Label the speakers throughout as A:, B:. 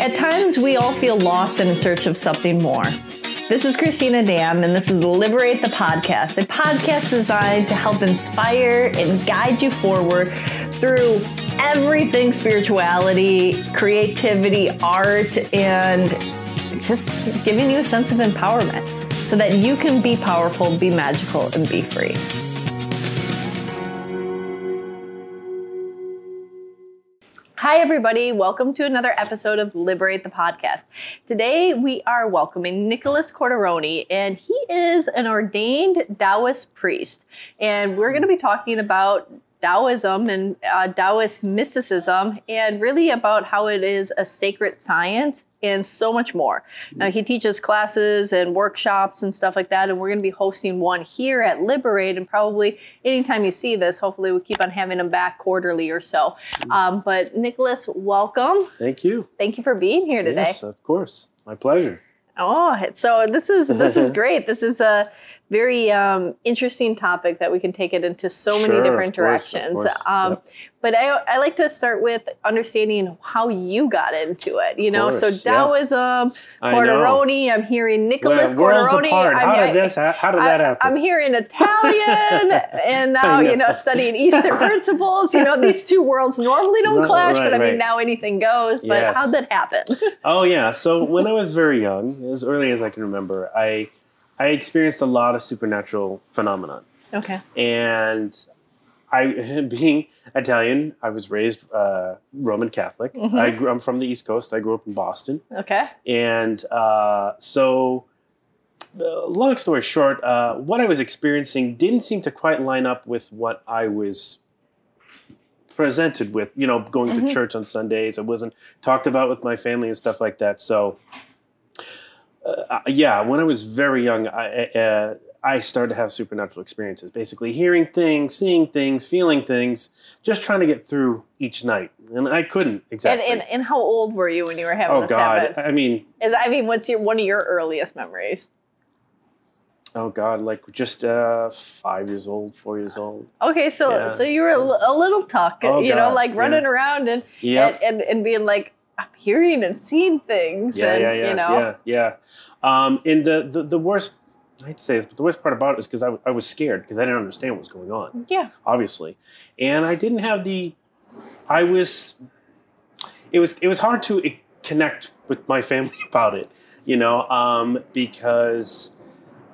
A: At times, we all feel lost and in search of something more. This is Cristina Dam, and this is Liberate the Podcast, a podcast designed to help inspire and guide you forward through everything spirituality, creativity, art, and just giving you a sense of empowerment so that you can be powerful, be magical, and be free. Hi, everybody. Welcome to another episode of Liberate the Podcast. Today, we are welcoming Nicholas Quartarone, and he is an ordained Taoist priest. And we're going to be talking about Taoism and uh, Taoist mysticism, and really about how it is a sacred science and so much more. Now, he teaches classes and workshops and stuff like that, and we're going to be hosting one here at Liberate. And probably anytime you see this, hopefully we keep on having him back quarterly or so. Um, but Nicholas, welcome.
B: Thank you.
A: Thank you for being here today.
B: Yes, of course. My pleasure.
A: Oh, so this is this is great. This is a very um, interesting topic that we can take it into so many different
B: course,
A: directions. Um,
B: Yep.
A: But I, I like to start with understanding how you got into it. You know, so
B: course, yeah.
A: Taoism,
B: I know.
A: Quartarone. I'm hearing Nicholas
B: We're
A: Quartarone.
B: How did this? How, how did that happen?
A: I'm hearing Italian, and now
B: know.
A: you know studying Eastern principles. You know, these two worlds normally don't clash,
B: right,
A: but I mean
B: right.
A: now anything goes. But
B: Yes.
A: how'd that happen?
B: oh yeah. So when I was very young, as early as I can remember, I I experienced a lot of supernatural phenomenon,
A: okay.
B: and I being Italian, I was raised uh, Roman Catholic.
A: Mhm.
B: I grew, I'm from the East Coast. I grew up in Boston,
A: Okay.
B: and uh, so. Uh, long story short, uh, what I was experiencing didn't seem to quite line up with what I was presented with. You know, going
A: Mhm.
B: to church on Sundays. I wasn't talked about with my family and stuff like that. So, uh, yeah, when I was very young, I, uh, I started to have supernatural experiences. Basically, hearing things, seeing things, feeling things, just trying to get through each night, and I couldn't exactly.
A: And, and and how old were you when you were having
B: oh
A: this
B: God!
A: happen?
B: I mean,
A: Is I mean, what's your one of your earliest memories?
B: oh God! Like just uh, five years old, four years old.
A: Okay, so
B: Yeah.
A: so you were a, little tuck,
B: Oh,
A: you know, like running
B: yeah.
A: around and,
B: Yep.
A: and and and being like, I'm hearing and seeing things,
B: yeah,
A: and
B: yeah, yeah,
A: you know,
B: yeah, yeah. Um, and the, the the worst, I hate to say this, but the worst part about it is because I was scared because I didn't understand what was going on,
A: yeah,
B: obviously, and I didn't have the, I was, it was it was hard to eh, connect with my family about it, you know, um, because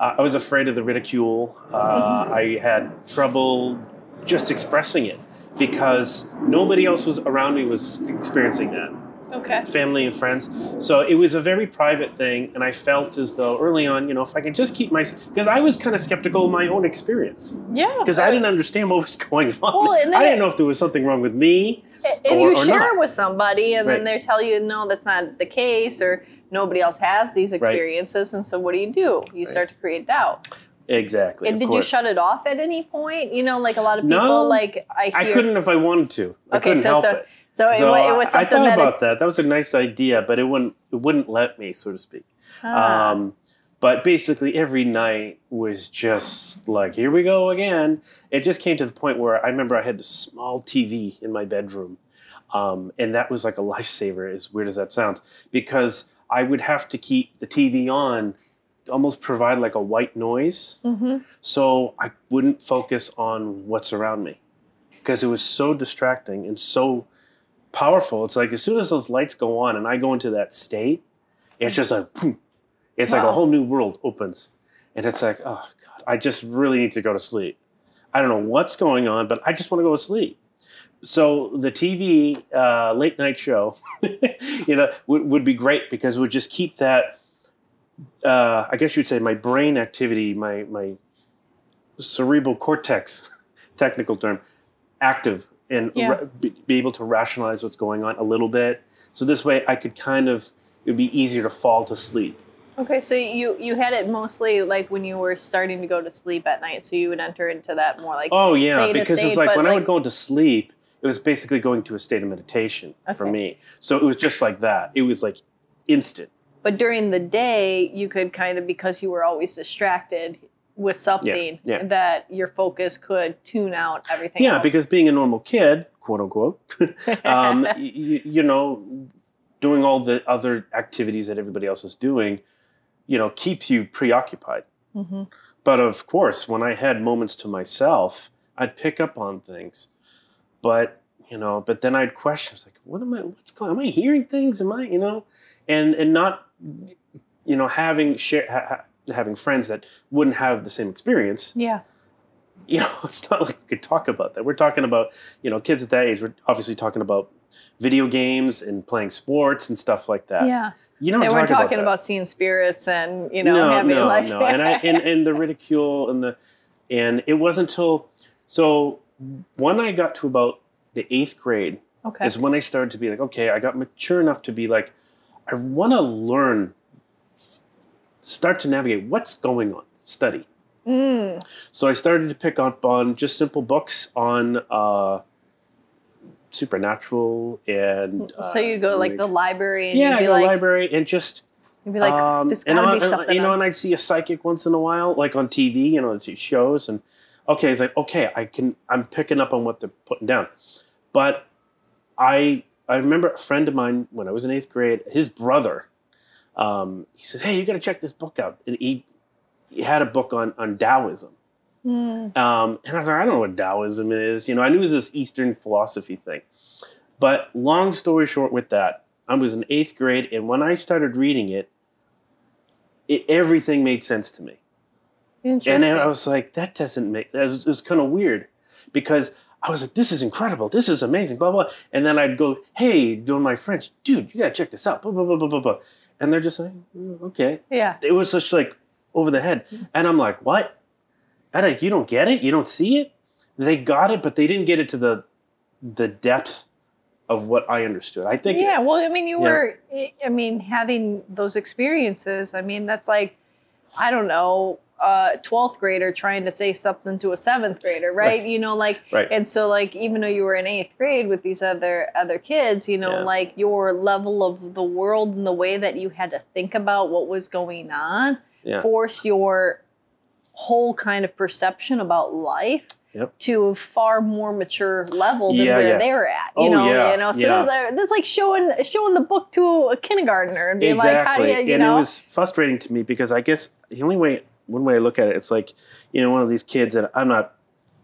B: uh, I was afraid of the ridicule. Uh. I had trouble just expressing it because nobody else was around me was experiencing that
A: okay,
B: family and friends. So it was a very private thing, and I felt as though early on, you know, if I could just keep my because I was kind of skeptical of my own experience
A: yeah,
B: because I didn't understand what was going on.
A: Well,
B: I didn't
A: it-
B: know if there was something wrong with me.
A: And- and
B: or-
A: you share it with somebody, and then they tell you, no, that's not the case, or nobody else has these experiences, and so what do you do? You
B: Right.
A: start to create doubt.
B: Exactly.
A: And did you shut it off at any point? You know, like a lot of people,
B: No,
A: like I hear.
B: I couldn't if I wanted to. I
A: Okay, so- so
B: it.
A: So
B: So
A: wa- it was
B: I- I thought
A: that.
B: about that. That was a nice idea, but it wouldn't it wouldn't let me, so to speak.
A: Ah.
B: Um, but basically, every night was just like, here we go again. It just came to the point where I remember I had this small TV in my bedroom. Um, and that was like a lifesaver, as weird as that sounds, because I would have to keep the TV on, almost provide like a white noise.
A: Mhm.
B: So I wouldn't focus on what's around me because it was so distracting and so powerful. It's like as soon as those lights go on and I go into that state, it's just like, boom. it's like a whole new world opens. And it's like, oh God, I just really need to go to sleep. I don't know what's going on, but I just want to go to sleep. So the TV uh, late night show, you know, would, would be great because it would just keep that. Uh, I guess you'd say my brain activity, my my cerebral cortex, technical term, active and
A: Yeah.
B: ra- be, able to rationalize what's going on a little bit. So this way, I could kind of it would be easier to fall to sleep.
A: Okay, so you you had it mostly like when you were starting to go to sleep at night, so you would enter into that more like
B: Oh yeah, because
A: state,
B: it's like when I would go into sleep, it was basically going to a state of meditation for me. So it was just like that. It was like instant.
A: But during the day, you could kind of because you were always distracted with something
B: yeah.
A: that your focus could tune out everything.
B: Yeah,
A: else.
B: because being a normal kid, quote unquote, um, y- y- you know, doing all the other activities that everybody else is doing, you know, keeps you preoccupied.
A: hmm
B: But of course, when I had moments to myself, I'd pick up on things. But you know, but then I'd question, it's like, what am I? What's going? Am I hearing things? Am I, you know, and and not, you know, having share ha, ha- having friends that wouldn't have the same experience.
A: Yeah.
B: You know, it's not like we could talk about that. We're talking about, you know, kids at that age. We're obviously talking about video games and playing sports and stuff like that.
A: Yeah.
B: You don't
A: They
B: talk
A: weren't talking
B: about,
A: about seeing spirits and you know
B: no,
A: having
B: no,
A: like
B: no, and I and, and the ridicule and the and it wasn't until so when I got to about the eighth grade
A: okay.
B: is when I started to be like, okay, I got mature enough to be like, I want to learn, start to navigate what's going on, study.
A: Mm.
B: So I started to pick up on just simple books on uh, supernatural and.
A: so you go like the
B: uh,
A: library and
B: yeah,
A: you'd be
B: go
A: like,
B: library and just
A: you'd be like,
B: um,
A: gotta be something.
B: You know, and I'd see a psychic once in a while, like on TV, you know, shows, and okay, it's like okay, I can, I'm picking up on what they're putting down, but I, I remember a friend of mine when I was in eighth grade, his brother, um, he says, hey, you got to check this book out, and he, he had a book on on Taoism.
A: Mm.
B: Um, and I was like, I don't know what Taoism is. You know, I knew it was this Eastern philosophy thing. But long story short, with that, I was in eighth grade, and when I started reading it, it everything made sense to me. And then I was like, that doesn't make. It was, it was kind of weird because I was like, this is incredible. This is amazing. Blah blah. And then I'd go, hey, doing my French, dude, you gotta check this out. Blah blah blah blah blah blah. And they're just like, "Mm, okay
A: yeah.
B: it was just like over the head. And I'm like, what? I'm like, you don't get it? You don't see it? They got it, but they didn't get it to the the depth of what I understood. I think
A: yeah. Well, I mean, you
B: Yeah.
A: were, I mean, having those experiences. I mean, that's like, I don't know, Uh, a 12th grader trying to say something to a seventh grader, right?
B: Right.
A: You know, like,
B: right.
A: and so like even though you were in eighth grade with these other other kids you know
B: Yeah.
A: like your level of the world and the way that you had to think about what was going on
B: Yeah.
A: forced your whole kind of perception about life
B: Yep.
A: to a far more mature level than
B: Yeah,
A: where
B: yeah.
A: they were at
B: Oh,
A: you know
B: yeah,
A: you know so
B: yeah.
A: they're- that's like showing showing the book to a kindergartner and being
B: exactly.
A: like how do you you
B: and
A: know
B: it was frustrating to me because I guess the only way one way I look at it, it's like, you know, one of these kids and I'm not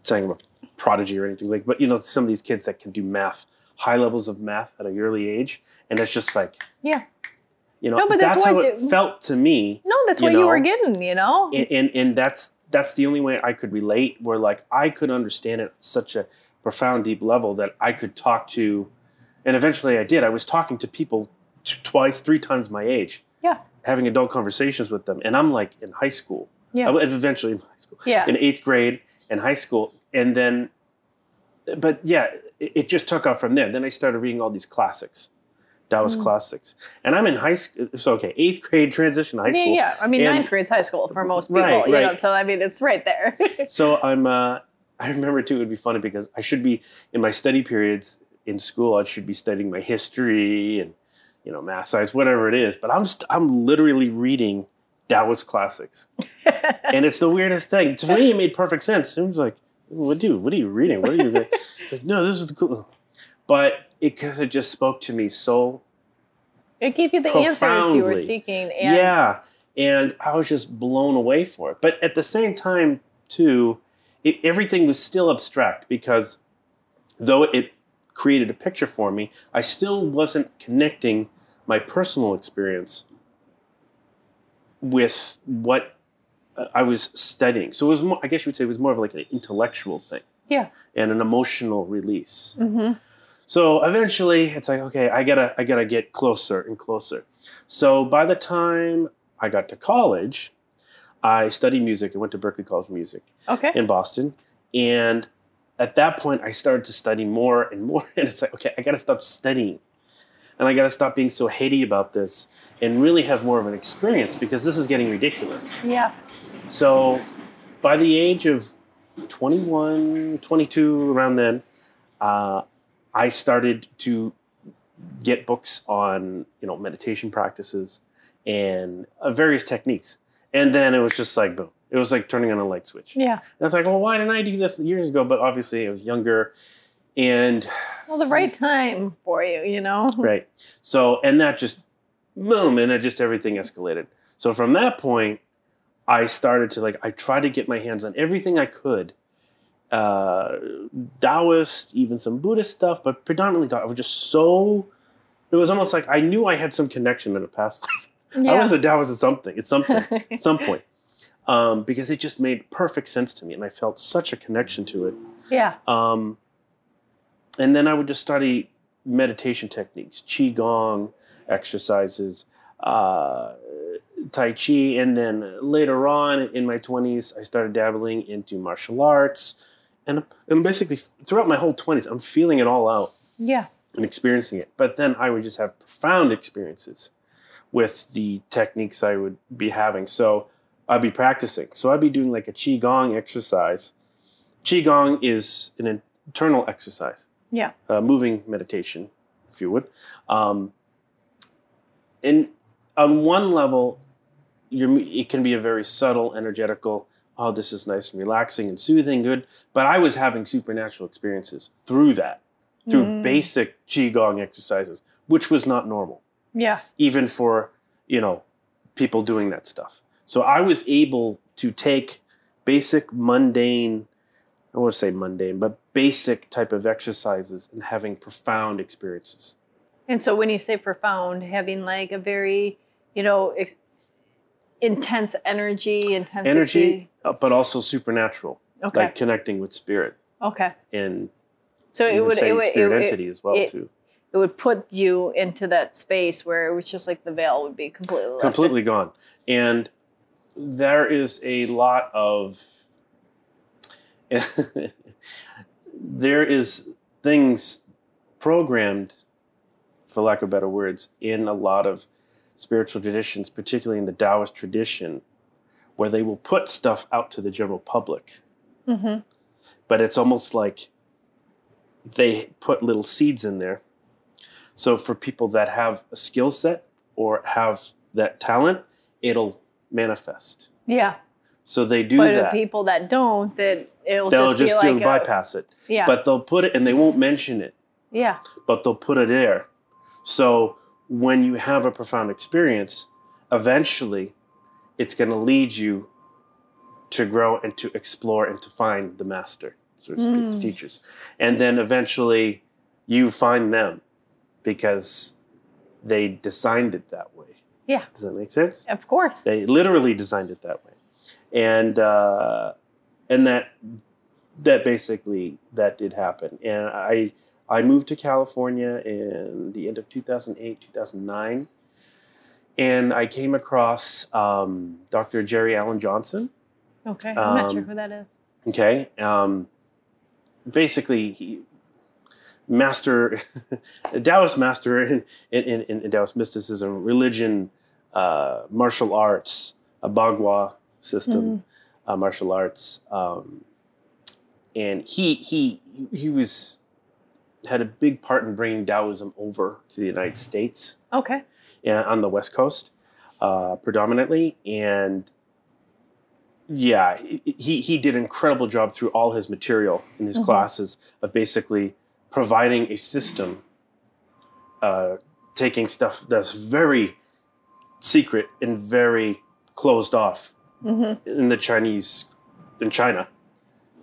B: saying I'm a prodigy or anything like, but you know, some of these kids that can do math, high levels of math at a early age, and it's just like
A: Yeah.
B: You know,
A: No, but that's
B: that's how
A: what
B: it
A: you-
B: felt to me.
A: no that's
B: you
A: what you were getting you know
B: and, and and that's that's the only way I could relate. Where like I could understand it at such a profound, deep level that I could talk to, and eventually I did. I was talking to people t- twice, three times my age.
A: Yeah.
B: Having adult conversations with them, and I'm like in high school.
A: Yeah.
B: Eventually in high school,
A: yeah
B: in eighth grade and high school, and then, but yeah, it, it just took off from there. Then I started reading all these classics. Taoist
A: Mm.
B: classics, and I'm in high school. So okay, eighth grade transition to high school.
A: yeah. yeah. I mean,
B: And-
A: ninth grade's high school for most people,
B: Right,
A: you know.
B: right.
A: So I mean, it's right there.
B: So I'm. Uh, I remember too. It would be funny because I should be in my study periods in school. I should be studying my history and you know math, science, whatever it is. But I'm st- I'm literally reading Taoist classics, and it's the weirdest thing. To me, it made perfect sense. It was like, what do what are you reading? What are you? doing?" it's like no, this is the cool. But it because it just spoke to me so
A: it gave you the answers you were seeking, and
B: yeah, and I was just blown away for it. But at the same time, too, it, everything was still abstract because though it created a picture for me, I still wasn't connecting my personal experience with what uh, I was studying. So it was more, I guess you would say it was more of like an intellectual thing.
A: Yeah.
B: And an emotional release.
A: Mhm.
B: So eventually, it's like, okay, I gotta, I gotta get closer and closer. So by the time I got to college, I studied music. I went to Berklee College of Music
A: okay,
B: in Boston, and at that point, I started to study more and more. And it's like, okay, I gotta stop studying, and I gotta stop being so haty about this, and really have more of an experience because this is getting ridiculous.
A: yeah,
B: So by the age of 21, 22, around then, uh, I started to get books on you know meditation practices and uh, various techniques. And then it was just like boom. It was like turning on a light switch.
A: yeah,
B: And it's like, well, why didn't I do this years ago? But obviously, I was younger. And
A: Well, the right time for you, you know?
B: right. So and that just boom and it just everything escalated. So from that point i started to like i tried to get my hands on everything i could. Uh taoist even some buddhist stuff but predominantly Tao- i was just so it was almost like i knew i had some connection in a past life. I was a taoist at something at something at some point. Um, because it just made perfect sense to me and i felt such a connection to it.
A: Yeah.
B: um, and then I would just study meditation techniques, qigong exercises, uh, tai chi, and then later on in my twenties, I started dabbling into martial arts, and and basically throughout my whole twenties, I'm feeling it all out
A: Yeah.
B: and experiencing it. But then I would just have profound experiences with the techniques I would be having. So I'd be practicing. So I'd be doing like a qigong exercise. Qigong is an internal exercise
A: Yeah.
B: uh, moving meditation, if you would. Um, and on one level, you're, it can be a very subtle, energetical, oh, this is nice and relaxing and soothing, good. But I was having supernatural experiences through that, through
A: Mm.
B: basic Qigong exercises, which was not normal,
A: Yeah.
B: even for, you know, people doing that stuff. So I was able to take basic, mundane, I won't say mundane, but basic type of exercises and having profound experiences.
A: And so when you say profound, having like a very, you know, ex- intense energy, intensity.
B: Energy, uh, but also supernatural,
A: Okay.
B: like connecting with spirit
A: okay.
B: and
A: So it would, it would, it,
B: spirit
A: would-
B: entity as well
A: it-
B: too.
A: it would put you into that space where it was just like the veil would be completely
B: completely gone. And there is a lot of there is things programmed, for lack of better words, in a lot of spiritual traditions, particularly in the Taoist tradition, where they will put stuff out to the general public.
A: hmm
B: But it's almost like they put little seeds in there. So for people that have a skill set or have that talent, it'll manifest.
A: Yeah.
B: So they do
A: but
B: that.
A: the people that don't, that it'll
B: They'll
A: just,
B: just,
A: be
B: do
A: a-
B: bypass it.
A: yeah,
B: But they'll put it and they won't mention it,
A: yeah,
B: but they'll put it there. So when you have a profound experience, eventually it's going to lead you to grow and to explore and to find the master, so to speak,
A: Mm.
B: the teachers. And then eventually you find them because they designed it that way.
A: Yeah.
B: Does that make sense?
A: of course.
B: They literally designed it that way, and uh, and that that basically that did happen. And I I moved to California in the end of 2008, 2009, and I came across um, Dr. Jerry Alan Johnson.
A: Okay, I'm not sure
B: Um,
A: who that is.
B: Okay, um, basically he master a Taoist master in in, in, in Taoist mysticism, religion, uh, martial arts, a Bagua system, uh, martial arts, um, and he he he was had a big part in bringing Taoism over to the United States
A: Okay.
B: yeah, on the West Coast, uh, predominantly, and yeah, he he did an incredible job through all his material in his
A: Mhm.
B: classes of basically providing a system, uh, taking stuff that's very secret and very closed off
A: hmm
B: in the Chinese, in China,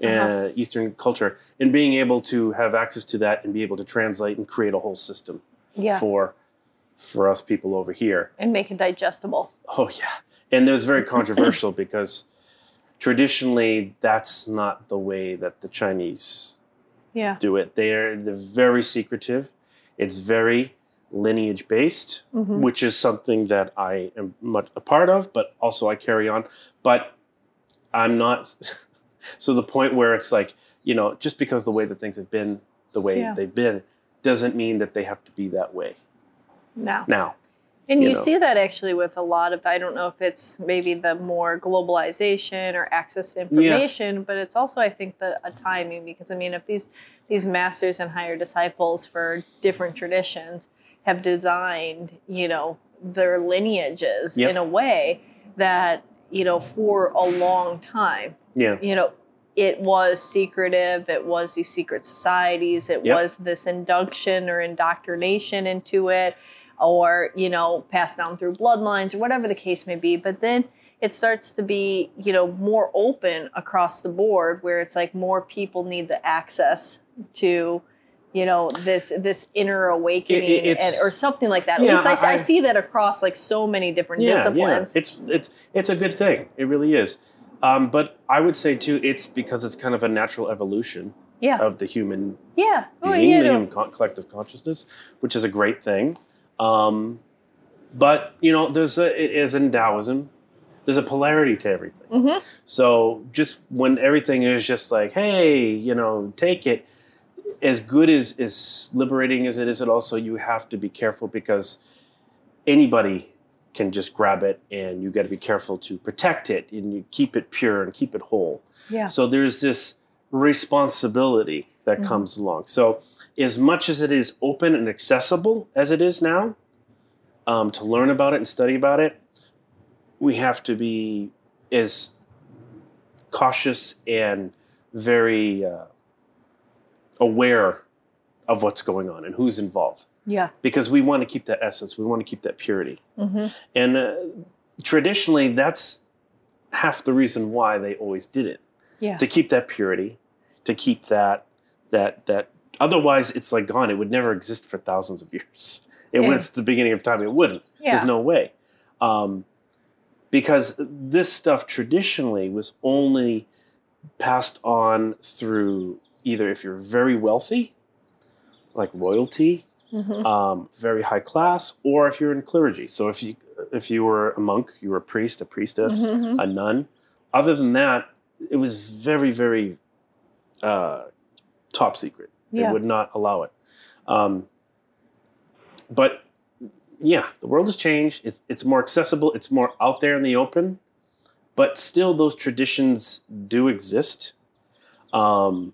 B: and
A: Uh-huh.
B: Eastern culture, and being able to have access to that and be able to translate and create a whole system
A: Yeah,
B: for for us people over here.
A: and make it digestible.
B: Oh yeah, and was very controversial because traditionally that's not the way that the Chinese
A: Yeah.
B: do it. They're they're very secretive. It's very lineage based,
A: hmm
B: which is something that I am much a part of, but also I carry on. But I'm not. so the point where it's like you know, just because the way that things have been the way
A: Yeah.
B: they've been doesn't mean that they have to be that way
A: Now,
B: now.
A: and
B: you
A: you
B: know.
A: see that actually with a lot of. I don't know if it's maybe the more globalization or access to information, but it's also I think the a timing because I mean if these these masters and higher disciples for different traditions have designed you know their lineages
B: Yep.
A: in a way that you know for a long time
B: Yeah.
A: you know it was secretive. It was these secret societies. It
B: Yep.
A: was this induction or indoctrination into it, or you know, passed down through bloodlines or whatever the case may be. But then it starts to be you know more open across the board, where it's like more people need the access to. You know this this inner awakening
B: it's-
A: and, or something like that. At
B: Yeah,
A: least I, I
B: I-
A: see that across like so many different
B: yeah,
A: disciplines.
B: yeah. It's it's it's a good thing. It really is. Um, but I would say too, it's because it's kind of a natural evolution
A: yeah,
B: of the human
A: yeah. Oh,
B: being,
A: yeah,
B: the human co- collective consciousness, which is a great thing. Um, but you know, there's a it is in Taoism. There's a polarity to everything.
A: Mhm.
B: So just when everything is just like, hey, you know, take it. As good as as liberating as it is, it also you have to be careful because anybody can just grab it, and you got to be careful to protect it and you keep it pure and keep it whole.
A: Yeah.
B: So there's this responsibility that
A: Mhm.
B: comes along. So as much as it is open and accessible as it is now, um, to learn about it and study about it, we have to be as cautious and very uh, aware of what's going on and who's involved
A: Yeah.
B: because we want to keep that essence, we want to keep that purity.
A: hmm
B: And uh, traditionally, that's half the reason why they always did it
A: Yeah.
B: to keep that purity, to keep that that that. Otherwise, it's like gone. It would never exist for thousands of years. It, When
A: Yeah.
B: it's the beginning of time, it wouldn't.
A: Yeah.
B: There's no way, um, because this stuff traditionally was only passed on through either if you're very wealthy, like royalty,
A: Mhm.
B: um, very high class, or if you're in clergy. So if you if you were a monk, you were a priest, a priestess,
A: Mhm.
B: a nun. Other than that, it was very very uh, top secret. They would not allow it. Um, but yeah, the world has changed. It's it's more accessible. It's more out there in the open. But still, those traditions do exist. Um,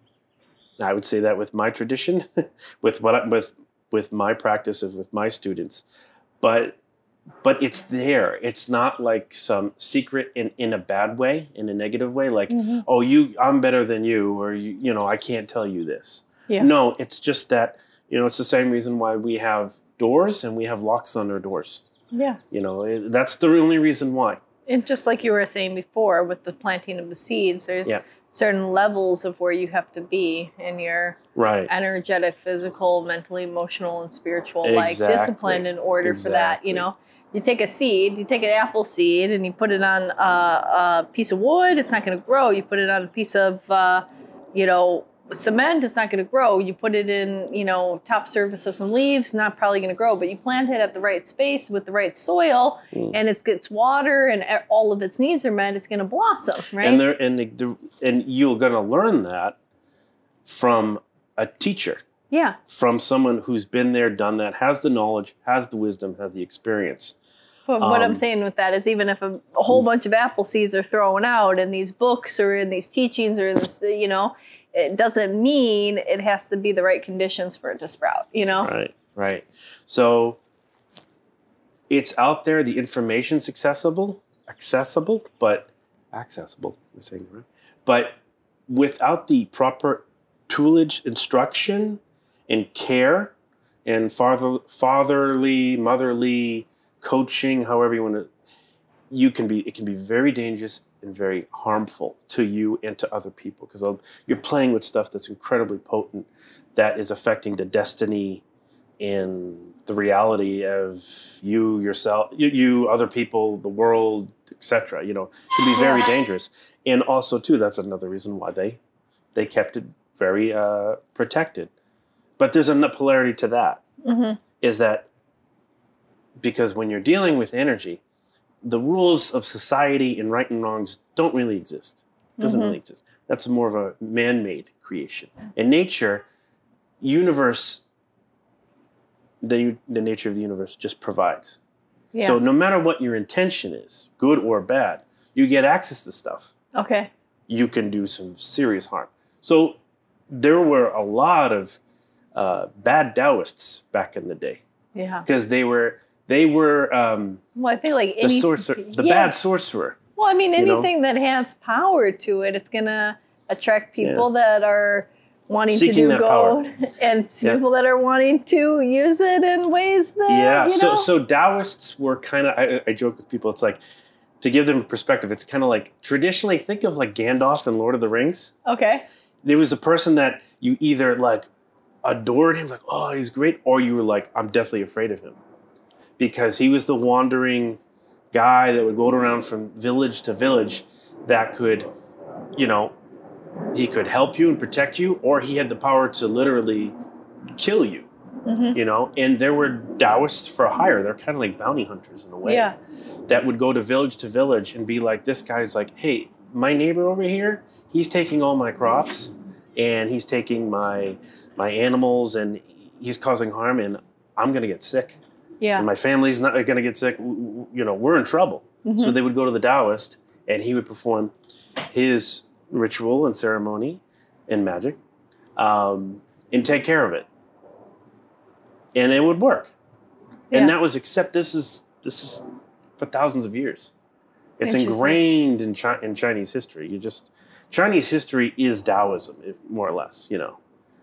B: I would say that with my tradition, with what I, with with my practices with my students, but but it's there. It's not like some secret in in a bad way, in a negative way. Like
A: Mhm.
B: oh, you I'm better than you, or you you know I can't tell you this.
A: Yeah.
B: No, it's just that you know it's the same reason why we have doors and we have locks on our doors.
A: Yeah.
B: You know it, that's the only reason why.
A: And just like you were saying before with the planting of the seeds, there's
B: Yeah.
A: Certain levels of where you have to be in your
B: Right.
A: energetic, physical, mentally, emotional, and spiritual like
B: Exactly.
A: discipline in order for that. You know, you take a seed, you take an apple seed, and you put it on a, a piece of wood. It's not going to grow. You put it on a piece of, uh, you know, cement. It's not going to grow. You put it in, you know, top surface of some leaves. Not probably going to grow. But you plant it at the right space with the right soil,
B: Mm.
A: and it gets water, and all of its needs are met. It's going to blossom, right?
B: And there and the, and you're going to learn that from a teacher,
A: yeah.
B: from someone who's been there, done that, has the knowledge, has the wisdom, has the experience.
A: But what I'm
B: Um,
A: saying with that is, even if a, a whole bunch of apple seeds are thrown out in these books or in these teachings or in this, you know, it doesn't mean it has to be the right conditions for it to sprout. You know,
B: Right, right. So it's out there. The information's accessible, accessible, but accessible. I'm saying right. But without the proper toolage, instruction, and care, and father, fatherly, motherly coaching, however you want to, you can be. It can be very dangerous and very harmful to you and to other people because you're playing with stuff that's incredibly potent, that is affecting the destiny and the reality of you yourself you, you other people the world etc you know can be very dangerous. And also too that's another reason why they they kept it very uh, protected. But there's a polarity to that
A: hmm
B: is that because when you're dealing with energy the rules of society and right and wrongs don't really exist it doesn't
A: Mhm.
B: really exist that's more of a man-made creation in nature universe the, the nature of the universe just provides
A: yeah.
B: so no matter what your intention is good or bad you get access to stuff
A: okay.
B: you can do some serious harm so there were a lot of uh, bad taoists back in the day
A: Yeah.
B: because they were they were um,
A: Well, I think like
B: the
A: any
B: sorcerer the
A: yeah.
B: bad sorcerer
A: Well, I mean,
B: you know?
A: anything that has power to it, it's gonna attract people that are wanting
B: Seeking
A: to do gold and
B: Yeah.
A: people that are wanting to use it in ways that
B: yeah
A: you
B: so
A: know?
B: so taoists were kind of I, I joke with people it's like to give them perspective it's kind of like traditionally think of like gandalf in lord of the rings
A: okay
B: there was a person that you either like adored him like oh he's great or you were like i'm deathly afraid of him because he was the wandering guy that would go around from village to village that could you know he could help you and protect you or he had the power to literally kill you
A: Mhm.
B: you know? And there were taoists for hire. They're kind of like bounty hunters in a way
A: yeah.
B: that would go to village to village and be like this guy's like hey my neighbor over here he's taking all my crops and he's taking my my animals and he's causing harm and i'm going to get sick
A: yeah.
B: And my family's not going to get sick. You know we're in trouble.
A: Mhm.
B: so they would go to the taoist and he would perform his ritual and ceremony and magic um, and take care of it. And it would work. And that was except this is this is for thousands of years. It's ingrained in, Chi- in chinese history. You just chinese history is taoism if more or less you know.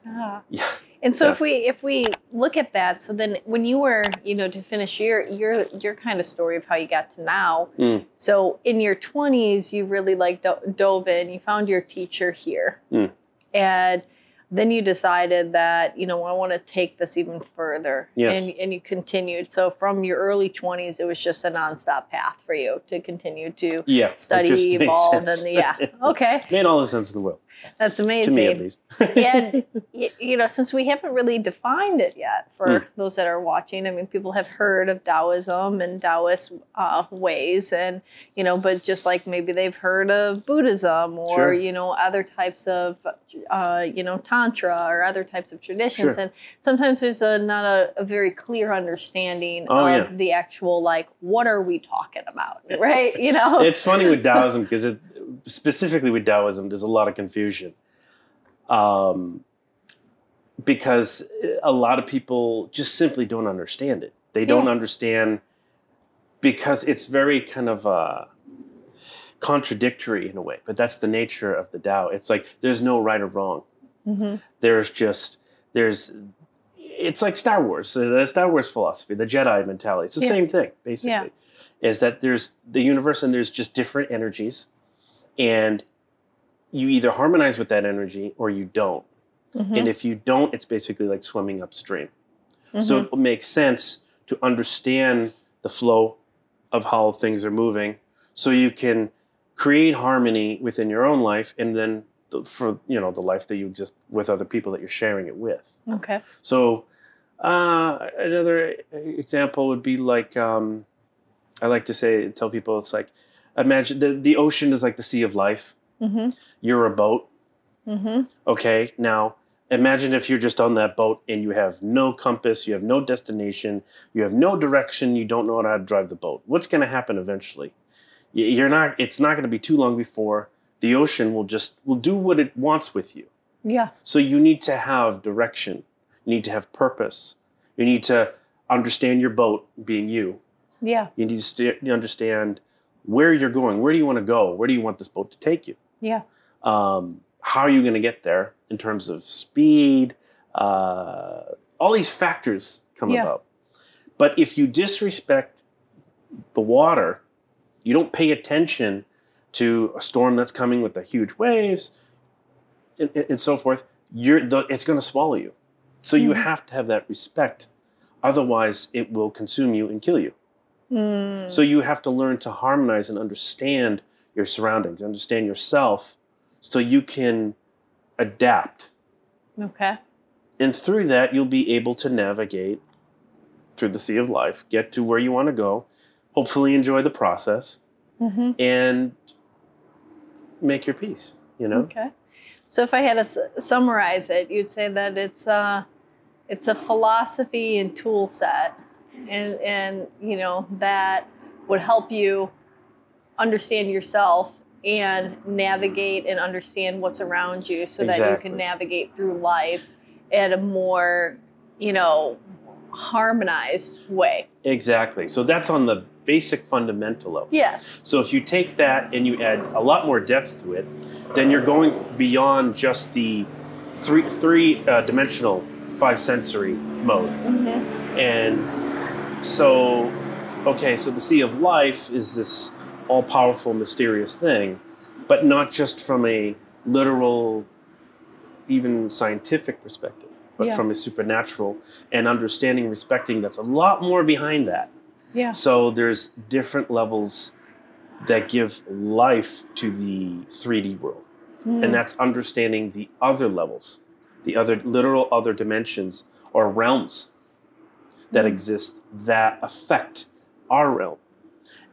A: Ah.
B: yeah
A: And so
B: Yeah.
A: if we if we look at that, so then when you were, you know, to finish your your your kind of story of how you got to now.
B: Mm.
A: So in your twenties, you really like do- dove in. You found your teacher here,
B: Mm.
A: and then you decided that you know I want to take this even further.
B: Yes.
A: And and you continued. So from your early twenties, it was just a nonstop path for you to continue to
B: yeah
A: study, evolve, and yeah. Okay,
B: made all the sense in the world
A: that's
B: to
A: amazing
B: me at least
A: and you know since we haven't really defined it yet for
B: Mm.
A: those that are watching i mean people have heard of taoism and taoist uh, ways and you know but just like maybe they've heard of buddhism or
B: Sure.
A: you know other types of uh, you know tantra or other types of traditions
B: Sure.
A: and sometimes there's a not a, a very clear understanding
B: Oh,
A: of
B: yeah.
A: the actual like what are we talking about right you know
B: it's funny with Taoism because it, specifically with Taoism, there's a lot of confusion. Um, because a lot of people just simply don't understand it. They don't
A: Yeah.
B: understand because it's very kind of uh, contradictory in a way. But that's the nature of the Tao. It's like there's no right or wrong.
A: Mhm.
B: There's just there's. It's like Star Wars, uh, the Star Wars philosophy, the Jedi mentality. It's the
A: Yeah.
B: same thing, basically. Is that there's the universe and there's just different energies, and you either harmonize with that energy or you don't.
A: Mhm.
B: And if you don't, it's basically like swimming upstream. So
A: Mhm.
B: it makes sense to understand the flow of how things are moving, so you can create harmony within your own life, and then the, for you know the life that you exist with other people that you're sharing it with.
A: okay
B: So uh, another example would be like um, I like to say tell people it's like imagine the, the ocean is like the sea of life.
A: Hmm
B: You're a boat.
A: hmm
B: Okay, now imagine if you're just on that boat and you have no compass, you have no destination, you have no direction, you don't know how to drive the boat. What's going to happen eventually? You're not. It's not going to be too long before the ocean will just will do what it wants with you.
A: yeah
B: So you need to have direction. You need to have purpose. You need to understand your boat being you.
A: yeah
B: You need to st- understand where you're going. Where do you want to go? Where do you want this boat to take you?
A: Yeah
B: um, how are you going to get there in terms of speed uh, all these factors come
A: Yeah.
B: about but if you disrespect the water you don't pay attention to a storm that's coming with the huge waves and, and- so forth you're the, it's going to swallow you so you
A: Mhm.
B: have to have that respect otherwise it will consume you and kill you
A: Mm.
B: so you have to learn to harmonize and understand your surroundings, understand yourself, so you can adapt.
A: okay
B: And through that, you'll be able to navigate through the sea of life, get to where you want to go, hopefully enjoy the process,
A: hmm
B: and make your peace. You know,
A: Okay. So if I had to s- summarize it, you'd say that it's a it's a philosophy and tool set, and and you know that would help you understand yourself and navigate and understand what's around you, so that you can navigate through life at a more you know harmonized way.
B: exactly. So that's on the basic fundamental level.
A: Yes.
B: So if you take that and you add a lot more depth to it, then you're going beyond just the three three uh, dimensional five sensory mode.
A: Mm-hmm.
B: And so, okay, so the sea of life is this all powerful, mysterious thing, but not just from a literal, even scientific perspective, but
A: Yeah.
B: from a supernatural and understanding, respecting that's a lot more behind that.
A: Yeah.
B: So there's different levels that give life to the 3D world.
A: Mm.
B: And that's understanding the other levels, the other literal other dimensions or realms that
A: Mm.
B: exist that affect our realm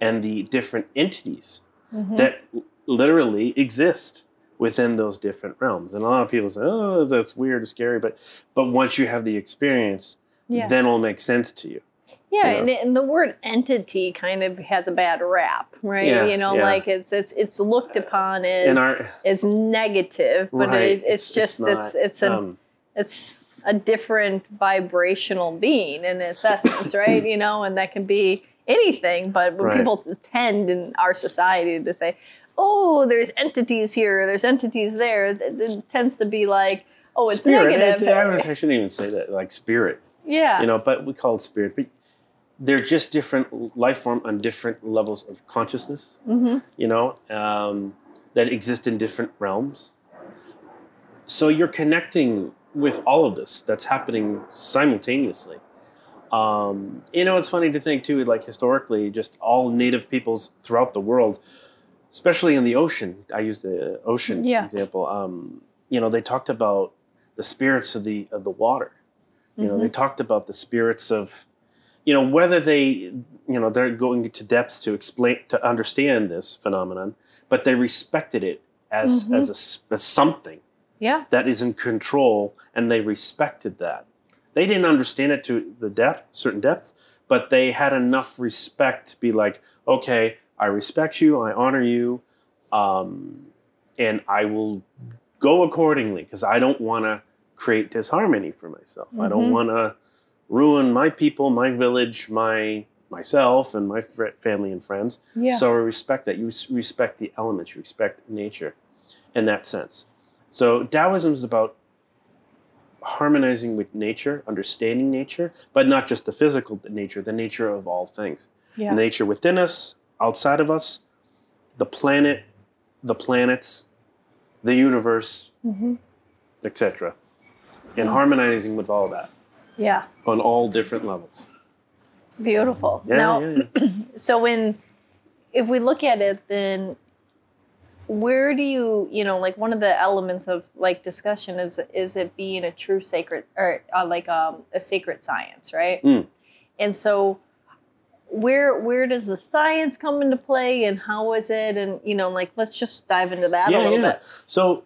B: and the different entities
A: Mhm.
B: that literally exist within those different realms. And a lot of people say, "Oh, that's weird, scary," but but once you have the experience,
A: yeah.
B: then it'll make sense to you.
A: Yeah,
B: you
A: and, and the word entity kind of has a bad rap, right?
B: Yeah,
A: you know,
B: yeah.
A: like it's it's it's looked upon as
B: our
A: as negative, but
B: Right,
A: it,
B: it's-
A: it's,
B: it's
A: just it's
B: not,
A: it's a
B: um,
A: it's a different vibrational being in its essence, right? You know, and that can be anything. But when
B: Right.
A: people tend in our society to say, "Oh, there's entities here, there's entities there," it, it tends to be like, "Oh, it's
B: spirit.
A: negative."
B: It's- I, I shouldn't even say that, like spirit.
A: yeah,
B: you know, but we call it spirit. But they're just different life form on different levels of consciousness,
A: hmm
B: you know, um, that exist in different realms. So you're connecting with all of this that's happening simultaneously. Um, you know, it's funny to think too, like historically, just all native peoples throughout the world, especially in the ocean. I use the ocean
A: Yeah.
B: example. Um, you know, they talked about the spirits of the of the water. You know, they
A: Mhm.
B: talked about the spirits of, you know, whether they, you know, they're going to depths to explain to understand this phenomenon, but they respected it as
A: Mhm.
B: as a as something
A: yeah,
B: that is in control, and they respected that. They didn't understand it to the depth, certain depths, but they had enough respect to be like, okay, I respect you, I honor you, um, and I will go accordingly because I don't want to create disharmony for myself. I don't
A: Mhm.
B: want to ruin my people, my village, my myself, and my fr- family and friends.
A: yeah.
B: So I respect that. You respect the elements, you respect nature in that sense. So Taoism is about harmonizing with nature, understanding nature, but not just the physical nature, the nature of all things.
A: yeah.
B: Nature within us, outside of us, the planet, the planets, the universe,
A: hmm
B: etc. And
A: Mm.
B: harmonizing with all that
A: yeah.
B: on all different levels.
A: Beautiful.
B: Yeah,
A: now,
B: yeah, yeah.
A: so when if we look at it then where do you you know like one of the elements of like discussion is is it being a true sacred or uh, like um, a sacred science right
B: Mm.
A: and so where where does the science come into play and how is it and you know like let's just dive into that a little
B: yeah.
A: bit
B: So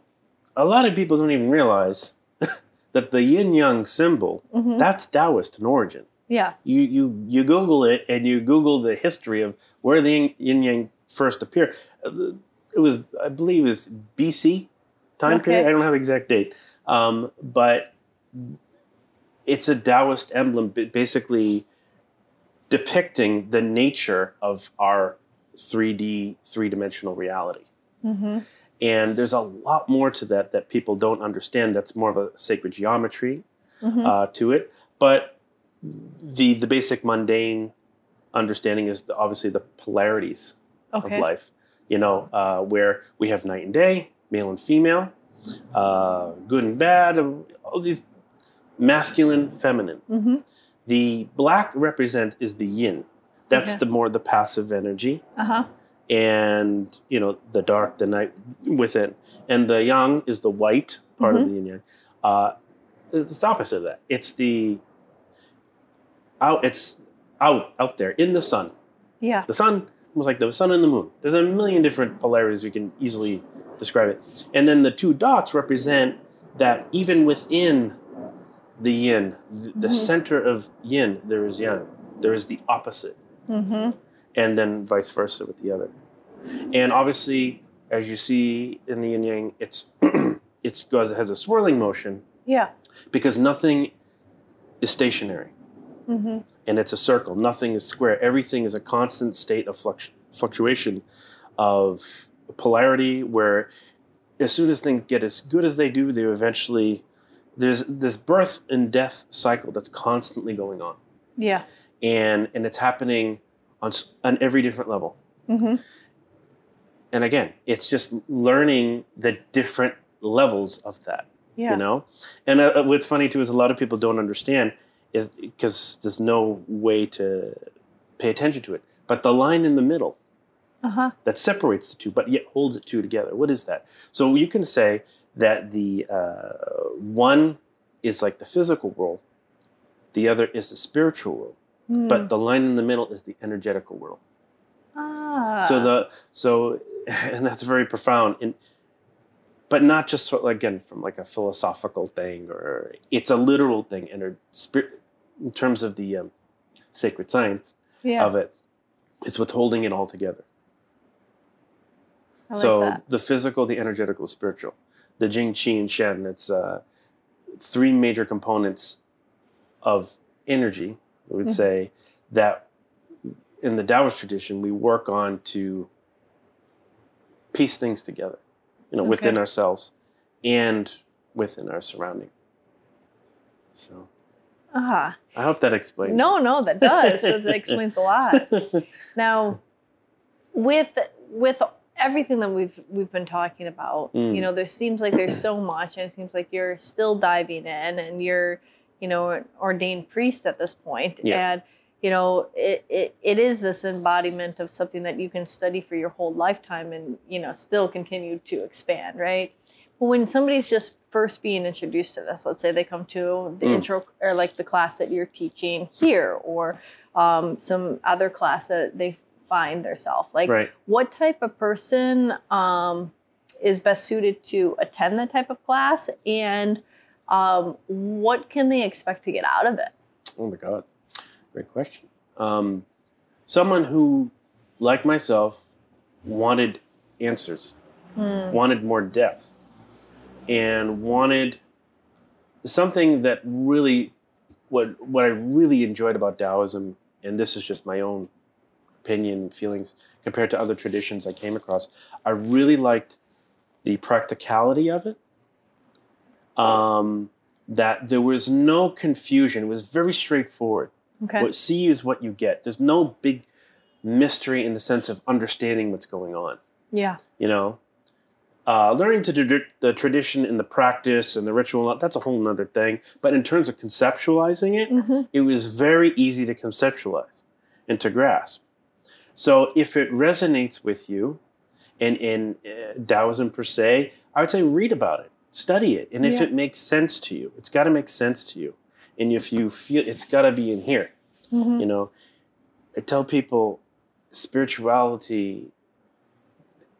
B: a lot of people don't even realize that the yin yang symbol,
A: Mhm.
B: that's Taoist in origin.
A: yeah
B: You you you Google it and you Google the history of where the yin- yin yang first appeared. It was, I believe, it was BC time
A: Okay.
B: period. I don't have the exact date, um, but it's a Taoist emblem, basically depicting the nature of our 3D, three dimensional reality.
A: hmm
B: And there's a lot more to that that people don't understand. That's more of a sacred geometry
A: hmm
B: uh, to it. But the the basic mundane understanding is the, obviously the polarities
A: okay
B: of life. You know, uh, where we have night and day, male and female, uh, good and bad, all these masculine, feminine.
A: hmm
B: The black represent is the yin. That's
A: Okay.
B: the more the passive energy
A: uh-huh
B: and you know the dark the night within and the yang is the white part
A: Mm-hmm.
B: of the yin yang uh it's the opposite of that it's the out it's out out there in the sun
A: yeah
B: the sun was like the sun and the moon. There's a million different polarities we can easily describe it. And then the two dots represent that even within the yin the, the
A: Mhm.
B: center of yin there is yang. There is the opposite.
A: Hmm
B: and then vice versa with the other. And obviously, as you see in the yin yang, it's it's goes it has a swirling motion.
A: Yeah.
B: Because nothing is stationary.
A: hmm
B: and it's a circle. Nothing is square. Everything is a constant state of fluctu- fluctuation of polarity where as soon as things get as good as they do, they eventually there's this birth and death cycle that's constantly going on,
A: Yeah.
B: and and it's happening on on every different level.
A: hmm
B: And again, it's just learning the different levels of that.
A: Yeah.
B: You know, and uh, what's funny too is a lot of people don't understand is because there's no way to pay attention to it. But the line in the middle
A: Uh huh.
B: that separates the two, but yet holds the two together. What is that? So you can say that the uh, one is like the physical world, the other is the spiritual world,
A: Hmm.
B: but the line in the middle is the energetical world.
A: ah.
B: So the so and that's very profound and but not just again from like a philosophical thing or it's a literal thing in, a spirit, in terms of the um, sacred science
A: yeah.
B: of it. It's what's holding it all together.
A: Like
B: so
A: that.
B: the physical, the energetical, spiritual, the Jing, Qi, and Shen. It's uh, three major components of energy. We would
A: Mhm.
B: say that in the Taoist tradition, we work on to piece things together, you know, within ourselves and within our surrounding. So
A: Ah.
B: I hope that explains.
A: No, no, that does. that explains a lot. Now, with with everything that we've we've been talking about,
B: Mm.
A: you know, there seems like there's so much, and it seems like you're still diving in, and you're, you know, an ordained priest at this point,
B: Yeah.
A: and you know, it, it it is this embodiment of something that you can study for your whole lifetime, and you know, still continue to expand, right? When somebody's just first being introduced to this, let's say they come to the
B: Mm.
A: intro or like the class that you're teaching here, or um, some other class that they find themselves, like
B: right.
A: what type of person um, is best suited to attend that type of class, and um, what can they expect to get out of it?
B: Oh my God. Great question. Um, someone who, like myself, wanted answers,
A: Hmm.
B: wanted more depth, and wanted something that really, what, what I really enjoyed about Taoism, and this is just my own opinion, feelings, compared to other traditions I came across, I really liked the practicality of it. Um, that there was no confusion. It was very straightforward.
A: Okay.
B: What see is what you get. There's no big mystery in the sense of understanding what's going on.
A: Yeah.
B: You know, uh, learning to do the tradition and the practice and the ritual, that's a whole nother thing. But in terms of conceptualizing it,
A: hmm
B: it was very easy to conceptualize and to grasp. So if it resonates with you, and in uh, Taoism per se, I would say read about it, study it, and if
A: Yeah.
B: it makes sense to you, it's got to make sense to you. And if you feel it's got to be in here,
A: hmm
B: you know, I tell people spirituality.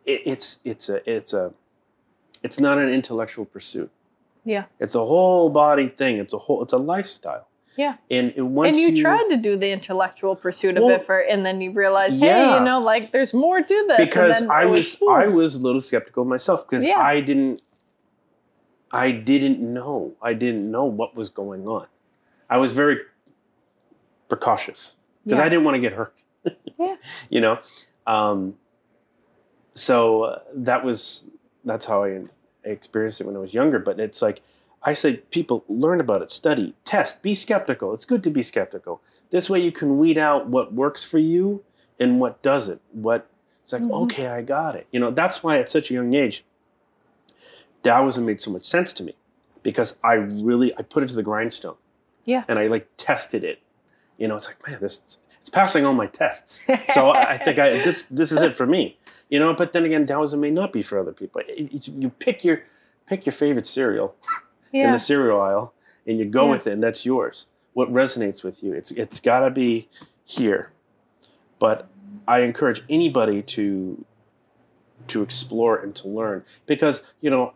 B: It, it's it's a it's a it's not an intellectual pursuit.
A: Yeah.
B: It's a whole body thing. It's a whole it's a lifestyle.
A: Yeah.
B: And it, once
A: And you, tried to do the intellectual pursuit of it for, and then you realized, hey,
B: yeah.
A: you know, like there's more to this.
B: Because I was. I was a little skeptical myself because
A: Yeah.
B: I didn't I didn't know I didn't know what was going on. I was very precautious because
A: Yeah.
B: I didn't want to get hurt.
A: Yeah.
B: You know, um, so uh, that was that's how I experienced it when I was younger. But it's like I say, people learn about it, study, test, be skeptical. It's good to be skeptical. This way, you can weed out what works for you and what doesn't. What it's like,
A: Mhm.
B: okay, I got it. You know, that's why at such a young age, Taoism made so much sense to me because I really I put it to the grindstone.
A: Yeah.
B: And I like tested it. You know, it's like, man, this it's passing all my tests. So I think I this this is it for me. You know, but then again, Taoism may not be for other people. It- you pick your pick your favorite cereal in the cereal aisle and you go
A: Yeah.
B: with it and that's yours. What resonates with you. It's it's gotta be here. But I encourage anybody to to explore and to learn because, you know,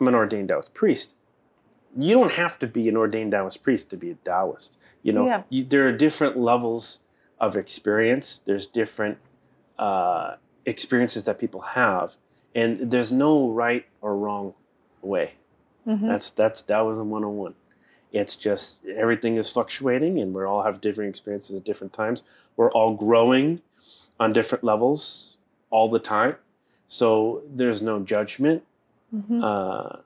B: I'm an ordained Taoist priest. You don't have to be an ordained Taoist priest to be a Taoist. You know,
A: Yeah.
B: you, there are different levels of experience. There's different uh, experiences that people have, and there's no right or wrong way.
A: Mhm.
B: That's that's Taoism 101. It's just everything is fluctuating, and we all have different experiences at different times. We're all growing on different levels all the time, so there's no judgment.
A: Mhm.
B: Uh,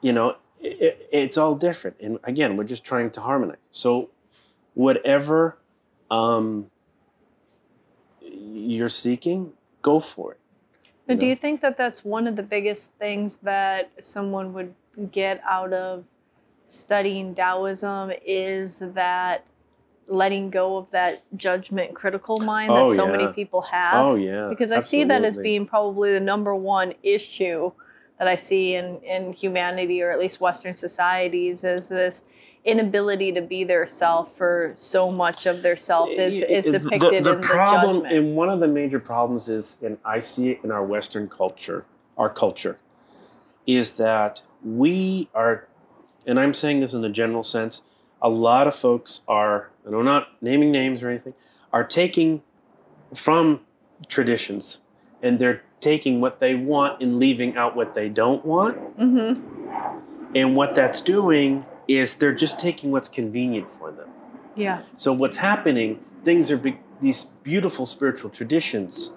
B: you know, it, it's all different, and again, we're just trying to harmonize. So, whatever um, you're seeking, go for it.
A: But do
B: know?
A: you think that that's one of the biggest things that someone would get out of studying Taoism is that letting go of that judgment critical mind that
B: Oh,
A: so many people have?
B: Oh yeah,
A: because I see that as being probably the number one issue that I see in, in humanity or at least Western societies is this inability to be their self for so much of their self is, is depicted
B: the,
A: in the
B: problem,
A: judgment.
B: And one of the major problems is, and I see it in our Western culture, our culture, is that we are, and I'm saying this in the general sense, a lot of folks are, and I'm not naming names or anything, are taking from traditions and they're taking what they want and leaving out what they don't want.
A: hmm
B: And what that's doing is they're just taking what's convenient for them.
A: Yeah.
B: So what's happening? Things are be- these beautiful spiritual traditions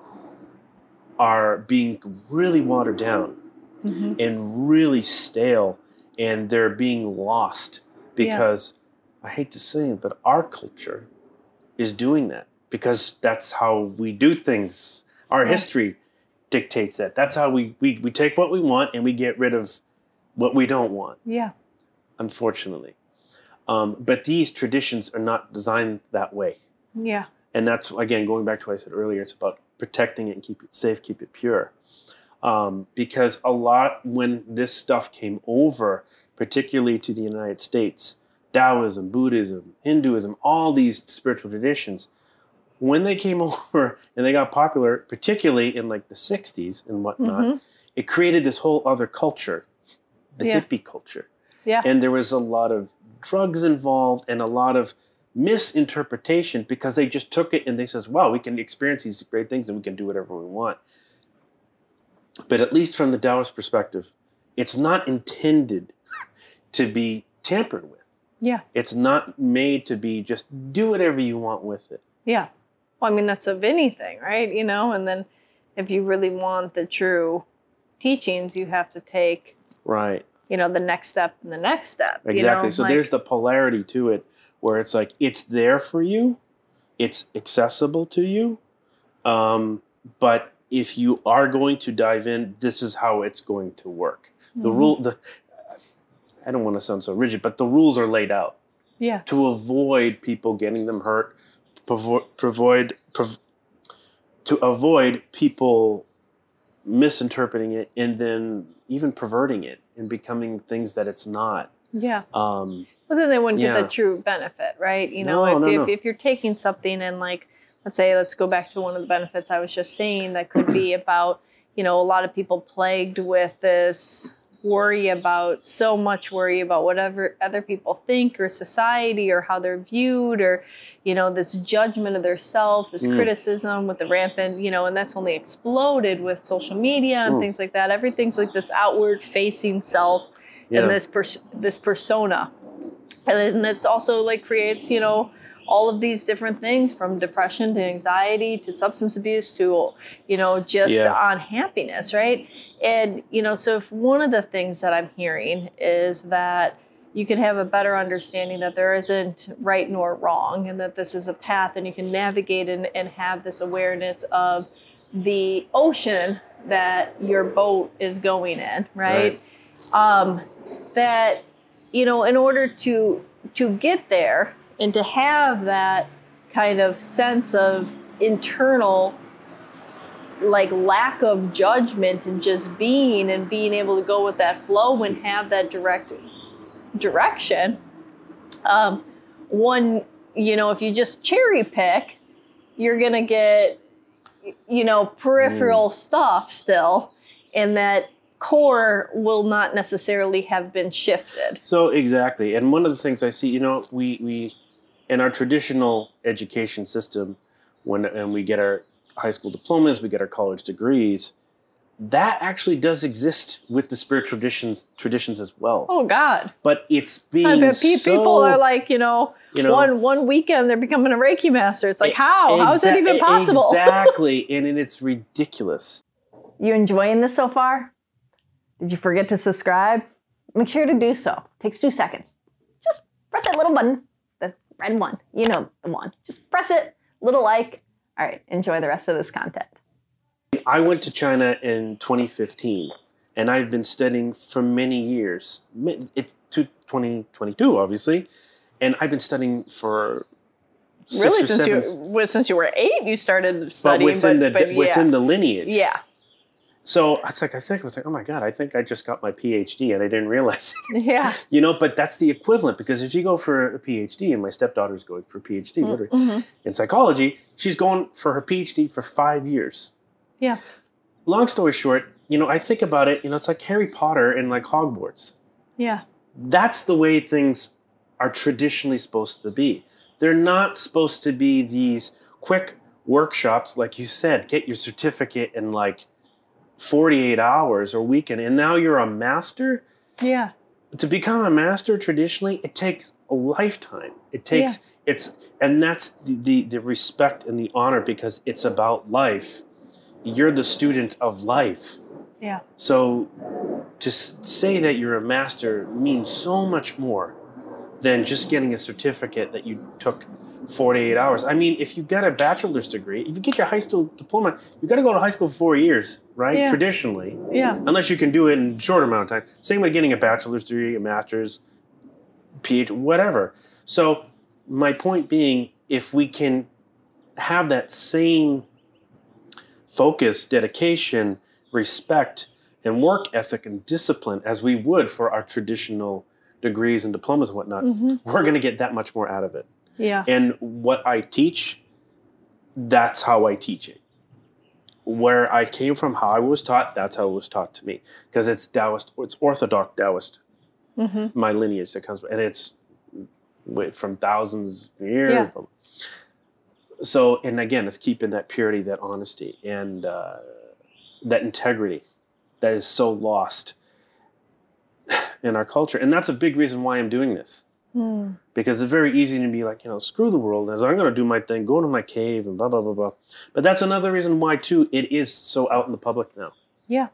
B: are being really watered down
A: hmm
B: and really stale, and they're being lost
A: Yeah.
B: because I hate to say it, but our culture is doing that because that's how we do things. Our
A: Yeah.
B: history dictates that. That's how we, we we take what we want and we get rid of what we don't want
A: Yeah.
B: unfortunately. Um, but these traditions are not designed that way.
A: Yeah.
B: And that's, again, going back to what I said earlier, it's about protecting it and keep it safe, keep it pure. Um, because a lot, when this stuff came over, particularly to the United States, Taoism, Buddhism, Hinduism, all these spiritual traditions, when they came over and they got popular, particularly in like the 60s and whatnot,
A: Mhm.
B: it created this whole other culture, the
A: Yeah.
B: hippie culture
A: Yeah.
B: and there was a lot of drugs involved and a lot of misinterpretation because they just took it and they says wow we can experience these great things and we can do whatever we want but at least from the taoist perspective it's not intended to be tampered with
A: Yeah.
B: it's not made to be just do whatever you want with it
A: Yeah. Well, I mean, that's of anything, right? You know, and then if you really want the true teachings, you have to take,
B: right
A: you know, the next step and the next step. you
B: Exactly.
A: know,
B: so
A: like-
B: there's the polarity to it where it's like it's there for you, it's accessible to you, um, but if you are going to dive in, this is how it's going to work. The
A: Mhm.
B: rule, the I don't want to sound so rigid, but the rules are laid out
A: Yeah.
B: to avoid people getting them hurt, provo- provoid, prov- to avoid people misinterpreting it and then even perverting it and becoming things that it's not.
A: Yeah.
B: Um,
A: But then they wouldn't get the true benefit, right? You know,
B: No,
A: if,
B: no,
A: if,
B: no.
A: if you're taking something and like, let's say, let's go back to one of the benefits I was just saying that could be about, you know, a lot of people plagued with this worry about so much worry about whatever other people think or society or how they're viewed or, you know, this judgment of their self, this
B: Mm.
A: criticism with the rampant, you know, and that's only exploded with social media and
B: Mm.
A: things like that. Everything's like this outward facing self
B: yeah.
A: and this pers- this persona and then it's also like creates you know all of these different things from depression to anxiety to substance abuse to you know just
B: Yeah.
A: unhappiness right and you know so if one of the things that i'm hearing is that you can have a better understanding that there isn't right nor wrong and that this is a path and you can navigate and, and have this awareness of the ocean that your boat is going in right, um, that you know in order to to get there and to have that kind of sense of internal like lack of judgment and just being and being able to go with that flow and have that direct direction. Um, one you know if you just cherry pick you're gonna get you know peripheral stuff still and that core will not necessarily have been shifted.
B: So exactly, and one of the things I see, you know, we we in our traditional education system, when and we get our high school diplomas, we get our college degrees. that actually does exist with the spiritual traditions traditions as well.
A: Oh God.
B: But it's being
A: I bet
B: so,
A: people are like, you know,
B: you know,
A: one one weekend they're becoming a Reiki master. It's like,
B: E-
A: how? How is that even possible?
B: Exactly, and, and it's ridiculous.
A: You enjoying this so far? Did you forget to subscribe? Make sure to do so. takes two seconds. Just press that little button, the red one. You know the one. Just press it, little like. All right, enjoy the rest of this content.
B: I went to China in 2015, and I've been studying for many years. It's to 2022, obviously, and I've been studying for six
A: really,
B: or
A: since
B: seven.
A: you well, since you were eight, you started
B: but
A: studying.
B: within
A: but,
B: the
A: but
B: within the lineage.
A: yeah,
B: So it's like I think I was like, oh my god, I think I just got my PhD and I didn't realize. it.
A: yeah.
B: you know, but that's the equivalent because if you go for a PhD, and my stepdaughter's going for a PhD literally
A: Mhm.
B: in psychology, she's going for her PhD for five years.
A: Yeah.
B: Long story short, you know, I think about it. You know, it's like Harry Potter and like Hogwarts.
A: Yeah.
B: That's the way things are traditionally supposed to be. They're not supposed to be these quick workshops, like you said, get your certificate in like 48 hours or weekend, and now you're a master.
A: Yeah.
B: To become a master traditionally, it takes a lifetime. It takes it's and that's the, the the respect and the honor because it's about life. You're the student of life.
A: Yeah.
B: So to s- say that you're a master means so much more than just getting a certificate that you took 48 hours. I mean, if you get a bachelor's degree, if you get your high school diploma, you got to go to high school for four years, right?
A: Yeah.
B: Traditionally,
A: Yeah.
B: unless you can do it in a short amount of time. Same with getting a bachelor's degree, a master's, PhD, whatever. So my point being, if we can have that same focus, dedication, respect, and work ethic and discipline as we would for our traditional degrees and diplomas and whatnot,
A: hmm
B: we're going to get that much more out of it.
A: Yeah.
B: And what I teach, that's how I teach it. Where I came from, how I was taught, that's how it was taught to me. Because it's Taoist, it's Orthodox Taoist,
A: hmm
B: my lineage that comes, and it's from thousands of years.
A: Yeah.
B: So, and again, it's keeping that purity, that honesty, and uh, that integrity that is so lost in our culture. And that's a big reason why I'm doing this
A: Mm.
B: because it's very easy to be like, you know, screw the world, as I'm going to do my thing, go to my cave, and blah blah blah blah. But that's another reason why too it is so out in the public now.
A: Yeah.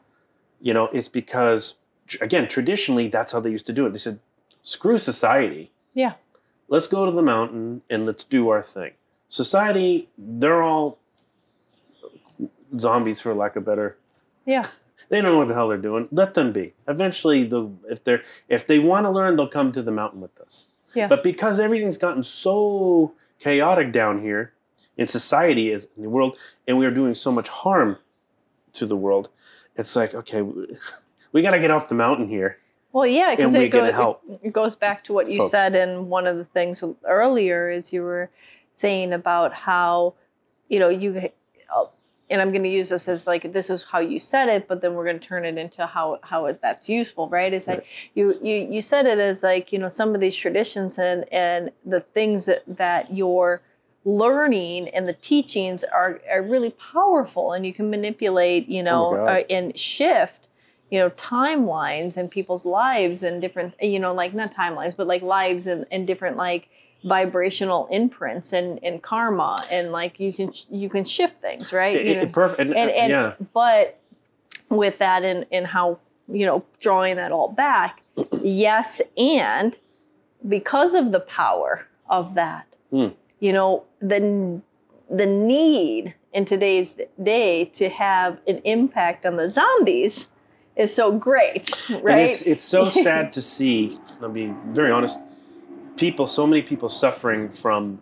B: You know, it's because again, traditionally that's how they used to do it. They said, screw society.
A: Yeah.
B: Let's go to the mountain and let's do our thing. Society, they're all zombies for lack of better
A: Yeah.
B: They don't know what the hell they're doing. Let them be. Eventually, they'll, if they're if they want to learn, they'll come to the mountain with us.
A: Yeah.
B: But because everything's gotten so chaotic down here in society, is in the world, and we are doing so much harm to the world, it's like okay, we, got to get off the mountain here.
A: Well, yeah, because it, go- it- goes back to what you
B: folks.
A: said in one of the things earlier. Is you were saying about how, you know, you, and I'm going to use this as like this is how you said it, but then we're going to turn it into how how it, that's useful, right? Is like you you you said it as like you know some of these traditions and and the things that that you're learning and the teachings are are really powerful, and you can manipulate, you know,
B: God.
A: uh, and shift you know timelines and people's lives and different you know like not timelines but like lives and, and different like vibrational imprints and, and karma and like you can you can shift things right
B: It-
A: you
B: it-
A: know?
B: it perfect. And,
A: and, and
B: yeah,
A: but with that and and how you know drawing that all back yes and because of the power of that
B: Hmm.
A: you know the the need in today's day to have an impact on the zombies is so great right
B: and it's it's so sad to see. I'll be very honest. People, so many people suffering from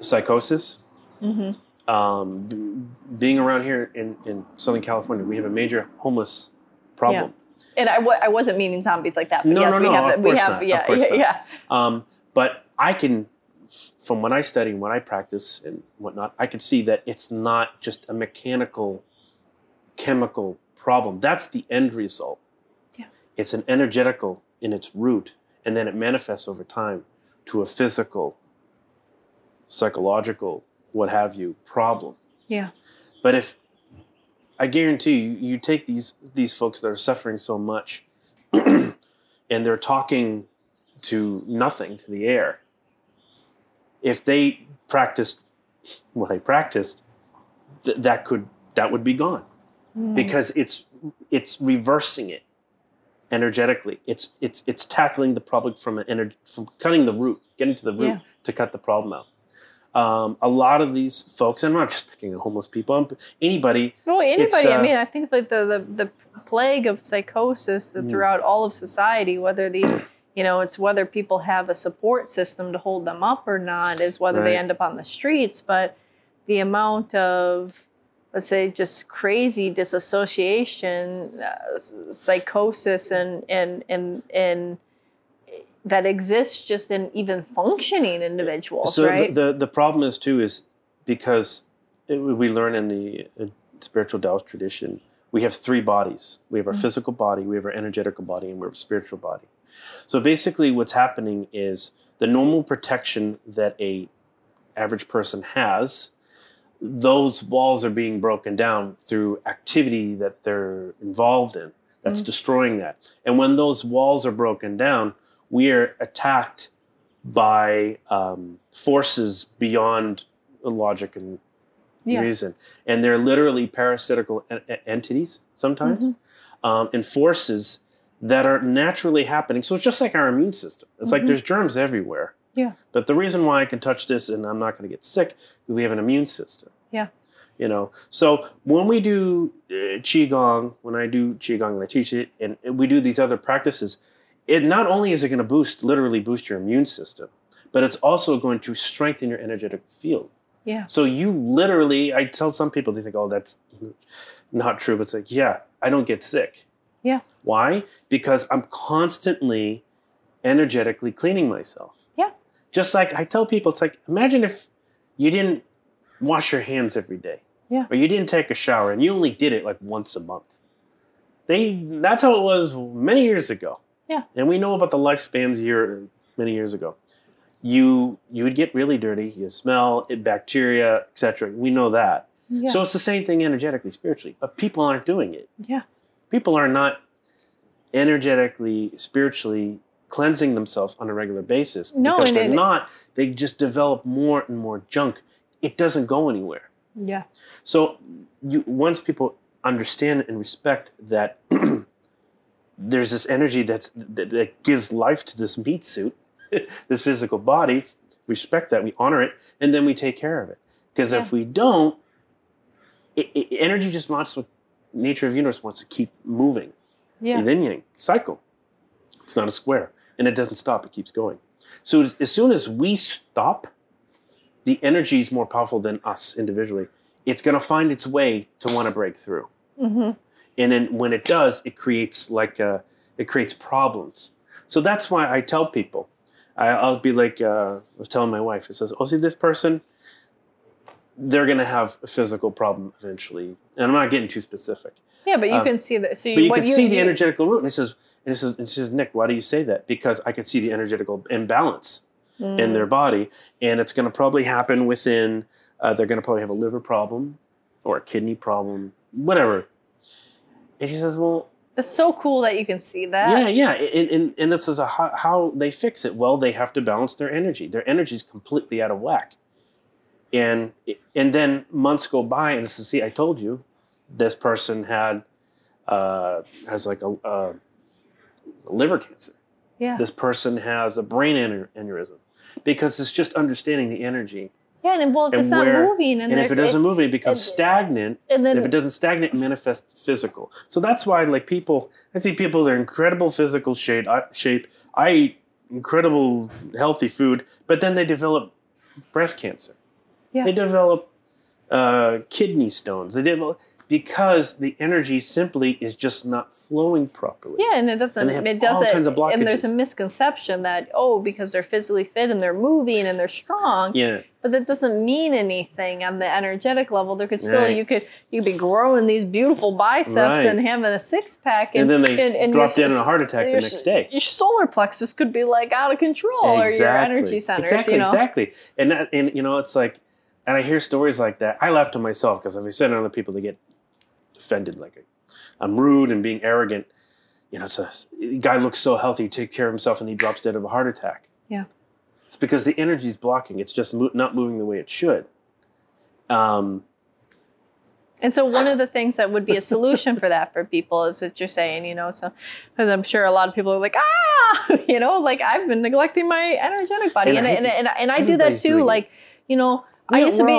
B: psychosis.
A: hmm
B: um, b- being around here in, in Southern California, we have a major homeless problem.
A: and I w- I wasn't meaning zombies like that but
B: No,
A: yes
B: no,
A: we
B: no,
A: have
B: of
A: we
B: course
A: have
B: not, of
A: yeah
B: course
A: yeah,
B: not.
A: yeah
B: Um, but I can, from when I study and when I practice and whatnot, I can see that it's not just a mechanical, chemical problem. That's the end result.
A: Yeah.
B: It's an energetical in its root, and then it manifests over time to a physical, psychological, what have you, problem.
A: Yeah.
B: But if I guarantee you, you take these these folks that are suffering so much, and they're talking to nothing, to the air. If they practiced what I practiced, th- that could that would be gone
A: Mm.
B: because it's it's reversing it energetically. It's it's it's tackling the problem from an ener- from cutting the root, getting to the root
A: Yeah.
B: to cut the problem out. Um, a lot of these folks, and I'm not just picking on homeless people. I'm, anybody,
A: Well, anybody.
B: It's,
A: I
B: uh,
A: mean, I think like the, the the plague of psychosis that
B: Mm.
A: throughout all of society, whether the you know it's whether people have a support system to hold them up or not, is whether they end up on the streets. But the amount of let's say just crazy disassociation, uh, psychosis, and and and and that exists just in even functioning individuals,
B: so
A: right?
B: the, the the problem is too is because it, we learn in the spiritual Taoist tradition, we have three bodies. We have our
A: Mhm.
B: physical body, we have our energetical body, and we have our spiritual body. So basically, what's happening is the normal protection that a average person has. Those walls are being broken down through activity that they're involved in. That's
A: Mhm.
B: destroying that. And when those walls are broken down, we are attacked by um, forces beyond logic and
A: yeah.
B: reason. And they're literally parasitical en- en- entities sometimes,
A: Mm-hmm.
B: um, and forces that are naturally happening. So it's just like our immune system. It's like
A: Mhm.
B: there's germs everywhere.
A: Yeah.
B: But the reason why I can touch this and I'm not going to get sick is we have an immune system.
A: Yeah.
B: You know, so when we do uh, qigong, when I do qigong and I teach it, and we do these other practices, it not only is it going to boost, literally boost your immune system, but it's also going to strengthen your energetic field.
A: Yeah.
B: So you literally, I tell some people, they think, oh, that's not true. But it's like, yeah, I don't get sick.
A: Yeah.
B: Why? Because I'm constantly energetically cleaning myself. Just like I tell people, it's like, imagine if you didn't wash your hands every day.
A: Yeah.
B: Or you didn't take a shower and you only did it like once a month. They that's how it was many years ago.
A: Yeah.
B: And we know about the lifespans year many years ago. You you would get really dirty, you smell it, bacteria, etc. We know that.
A: Yeah.
B: So it's the same thing energetically, spiritually, but people aren't doing it.
A: yeah.
B: People are not energetically, spiritually cleansing themselves on a regular basis
A: No,
B: because they're
A: it-
B: not. They just develop more and more junk. It doesn't go anywhere.
A: Yeah.
B: So you once people understand and respect that there's this energy that's that, that gives life to this meat suit, this physical body, respect that, we honor it, and then we take care of it. Because
A: Yeah.
B: if we don't, it, it, energy just wants to, nature of the universe wants to keep moving.
A: Yeah.
B: Yin yang cycle. It's not a square, and it doesn't stop. It keeps going. So as- soon as we stop, the energy is more powerful than us individually. It's going to find its way to want to break through,
A: Mm-hmm.
B: and then when it does, it creates like a, it creates problems. So that's why I tell people. I, I'll be like, uh, I was telling my wife. It says, "Oh, see this person." They're going to have a physical problem eventually, and I'm not getting too specific.
A: Yeah, but you
B: Um,
A: can see that. So
B: But you can see the energetical root. And he says, and he says, and she says, Nick, why do you say that? Because I can see the energetical imbalance
A: Mm.
B: in their body, and it's going to probably happen within. Uh, they're going to probably have a liver problem, or a kidney problem, whatever. And she says, well,
A: It's so cool that you can see that.
B: yeah, yeah, and and, and this is a how, how they fix it. Well, they have to balance their energy. Their energy is completely out of whack, and and then months go by, and it says, see, I told you, this person had uh, has like a, a liver cancer.
A: Yeah.
B: This person has a brain aneur- aneurysm because it's just understanding the energy.
A: Yeah, and well, if
B: And
A: it's not moving, and,
B: And, if it doesn't move, it becomes
A: and-
B: stagnant.
A: and then
B: And if it doesn't stagnate, it manifests physical. So that's why, like people, I see people that are incredible physical shape. I, shape. I eat incredible healthy food, but then they develop breast cancer.
A: Yeah.
B: They develop uh, kidney stones. They develop because the energy simply is just not flowing properly.
A: yeah, and it doesn't.
B: And they have
A: it
B: all
A: doesn't.
B: kinds of
A: and there's a misconception that oh, because they're physically fit and they're moving and they're strong,
B: Yeah.
A: but that doesn't mean anything on the energetic level. There could still
B: Right.
A: you could you could be growing these beautiful biceps
B: Right.
A: and having a six pack,
B: And, then they
A: and, and
B: drop
A: your
B: dead in a heart attack the next day.
A: Your solar plexus could be like out of control, or your energy centers.
B: Exactly,
A: you know,
B: exactly. And that, and you know, it's like, and I hear stories like that. I laugh to myself because if I said to other people, they get offended, like I'm rude and being arrogant. You know, it's a, guy looks so healthy, take care of himself, and he drops dead of a heart attack.
A: Yeah.
B: It's because the energy is blocking. It's just mo- not moving the way it should. Um,
A: And so one of the things that would be a solution for that for people is what you're saying, you know, so because I'm sure a lot of people are like, ah, you know, like I've been neglecting my energetic body,
B: And
A: and
B: I
A: and, and, and, I do that too.
B: it.
A: Like, you know, I used to be,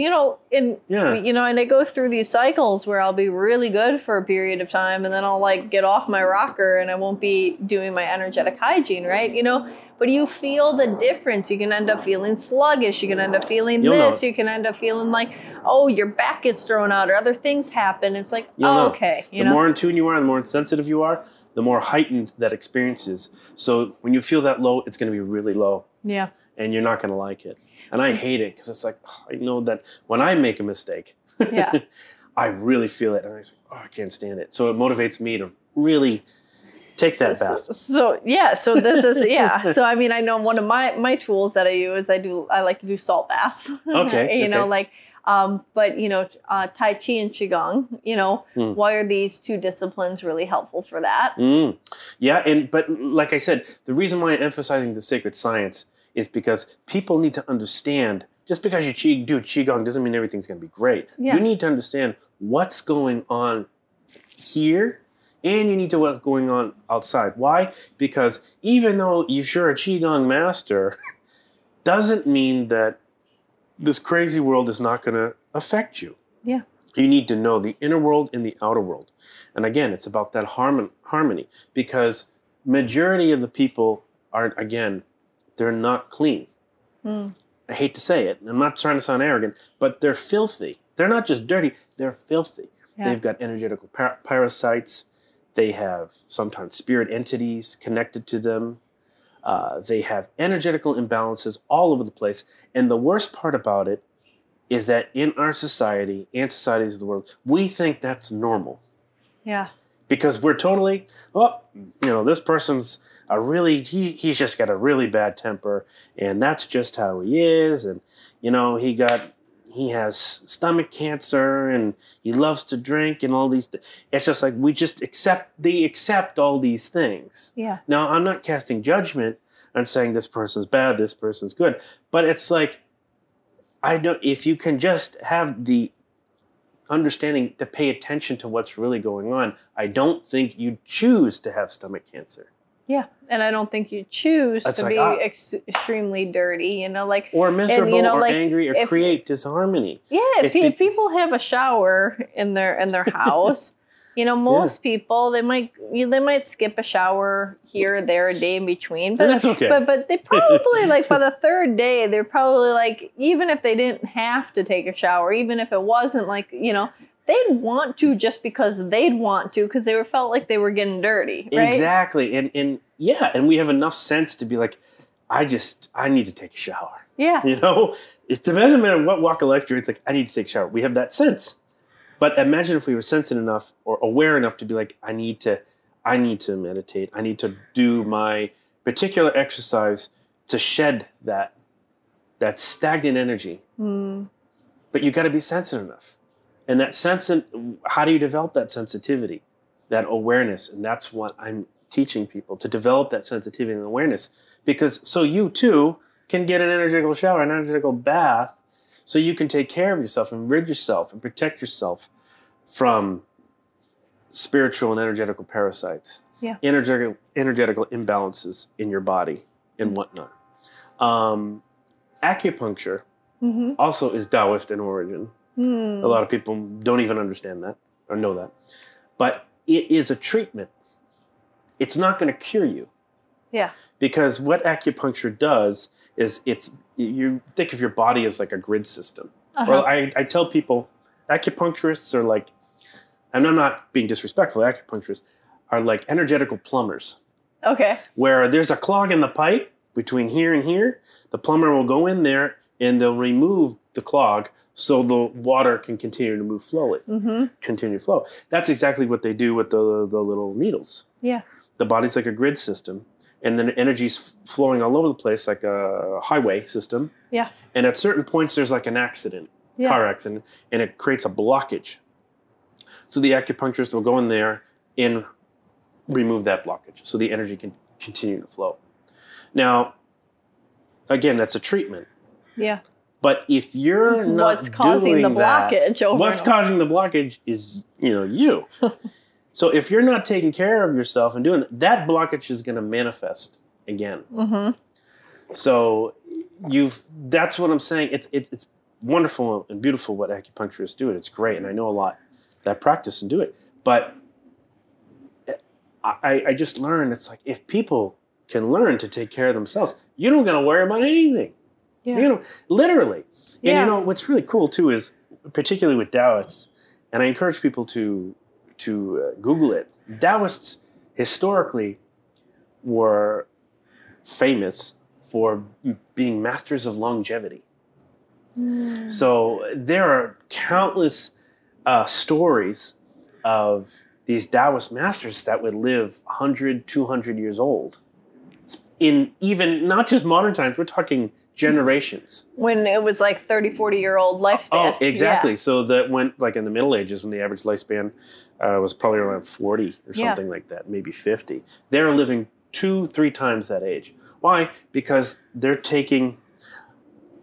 A: you know, in
B: yeah.
A: you know, and I go through these cycles where I'll be really good for a period of time, and then I'll like get off my rocker, and I won't be doing my energetic hygiene, right? You know. But you feel the difference. You can end up feeling sluggish. You can end up feeling
B: You'll
A: this. You can end up feeling like, oh, your back gets thrown out, or other things happen. It's like, oh,
B: know.
A: okay,
B: the
A: know.
B: more in tune you are, the more sensitive you are, the more heightened that experience is. So when you feel that low, it's going to be really low,
A: yeah,
B: and you're not going to like it. And I hate it because it's like oh, I know that when I make a mistake,
A: Yeah.
B: I really feel it, and I say, oh, I can't stand it. So it motivates me to really take that
A: so,
B: bath.
A: so yeah, so this is yeah. So I mean, I know one of my my tools that I use. I do. I like to do salt baths.
B: Okay,
A: you know, like. Um, but you know, uh, Tai Chi and Qigong. You know,
B: Hmm.
A: why are these two disciplines really helpful for that?
B: Mm. Yeah, and but like I said, the reason why I'm emphasizing the sacred science is because people need to understand. Just because you chi, do qigong doesn't mean everything's going to be great.
A: Yeah.
B: You need to understand what's going on here, and you need to what's going on outside. Why? Because even though you're a qigong master, doesn't mean that this crazy world is not going to affect you.
A: Yeah.
B: You need to know the inner world and the outer world. And again, it's about that harmon- harmony because majority of the people are again, they're not clean.
A: Hmm.
B: I hate to say it. I'm not trying to sound arrogant, but they're filthy. They're not just dirty, they're filthy.
A: Yeah.
B: They've got energetical par- parasites. They have sometimes spirit entities connected to them. Uh, they have energetical imbalances all over the place. And the worst part about it is that in our society and societies of the world, we think that's normal
A: Yeah.
B: because we're totally, oh, you know, this person's a really, he, he's just got a really bad temper and that's just how he is. And, you know, he got, he has stomach cancer and he loves to drink and all these. Th- it's just like we just accept, they accept all these things.
A: Yeah.
B: Now, I'm not casting judgment and saying this person's bad, this person's good, but it's like, I don't, if you can just have the understanding to pay attention to what's really going on, I don't think you choose to have stomach cancer
A: Yeah. And I don't think you choose
B: That's
A: to
B: like,
A: be
B: ah.
A: ex- extremely dirty. You know, like
B: or miserable
A: know,
B: or
A: like,
B: angry or
A: if-
B: create disharmony.
A: Yeah, if, pe-
B: be-
A: if people have a shower in their in their house, you know, most people they might you, they might skip a shower here or there a day in between,
B: And
A: but
B: that's okay.
A: but but they probably like by the third day they're probably like even if they didn't have to take a shower, even if it wasn't like you know they'd want to just because they'd want to because they were felt like they were getting dirty, right?
B: Exactly. And and yeah, and we have enough sense to be like, I just I need to take a shower.
A: Yeah,
B: You know, it doesn't matter what walk of life you're in. It's like I need to take a shower. We have that sense. But imagine if we were sensitive enough or aware enough to be like, I need to, I need to meditate. I need to do my particular exercise to shed that that stagnant energy.
A: Hmm.
B: But you got to be sensitive enough. And that sense, and how do you develop that sensitivity, that awareness? And that's what I'm teaching people to develop that sensitivity and awareness. Because so you too can get an energetical shower, an energetical bath, so you can take care of yourself and rid yourself and protect yourself from spiritual and energetical parasites,
A: Yeah.
B: energetical, energetical imbalances in your body and whatnot. Um, acupuncture
A: hmm
B: also is Taoist in origin.
A: Hmm.
B: A lot of people don't even understand that or know that. But it is a treatment. It's not going to cure you
A: Yeah.
B: because what acupuncture does is it's you think of your body as like a grid system.
A: Uh-huh.
B: Well, I, I tell people acupuncturists are like, and I'm not being disrespectful, acupuncturists are like energetical plumbers
A: okay.
B: where there's a clog in the pipe between here and here. The plumber will go in there and they'll remove the clog so the water can continue to move slowly,
A: hmm
B: continue to flow. That's exactly what they do with the, the little needles.
A: Yeah.
B: The body's like a grid system, and then energy's flowing all over the place like a highway system.
A: Yeah.
B: And at certain points, there's like an accident,
A: Yeah.
B: car accident, and it creates a blockage. So the acupuncturist will go in there and remove that blockage so the energy can continue to flow. Now, again, that's a treatment.
A: Yeah.
B: But if you're not
A: What's causing the
B: that-
A: blockage over
B: what's causing the blockage is you know you. so if you're not taking care of yourself and doing that, that blockage is going to manifest again.
A: Mm-hmm.
B: So you've that's what I'm saying. It's it's it's wonderful and beautiful what acupuncturists do, and it's great. And I know a lot that practice and do it. But I, I just learned it's like if people can learn to take care of themselves, you don't gotta worry about anything.
A: Yeah.
B: You know, literally. And
A: Yeah.
B: you know what's really cool too is particularly with Taoists, and I encourage people to to uh, Google it. Taoists historically were famous for being masters of longevity.
A: Mm.
B: So there are countless uh, stories of these Taoist masters that would live 100, 200 years old. In even not just modern times, we're talking generations.
A: When it was like 30, 40 year old lifespan.
B: Oh, exactly. So that went like in the Middle Ages when the average lifespan uh, was probably around 40 or
A: Yeah.
B: something like that, maybe 50. They're living two, three times that age. Why? Because they're taking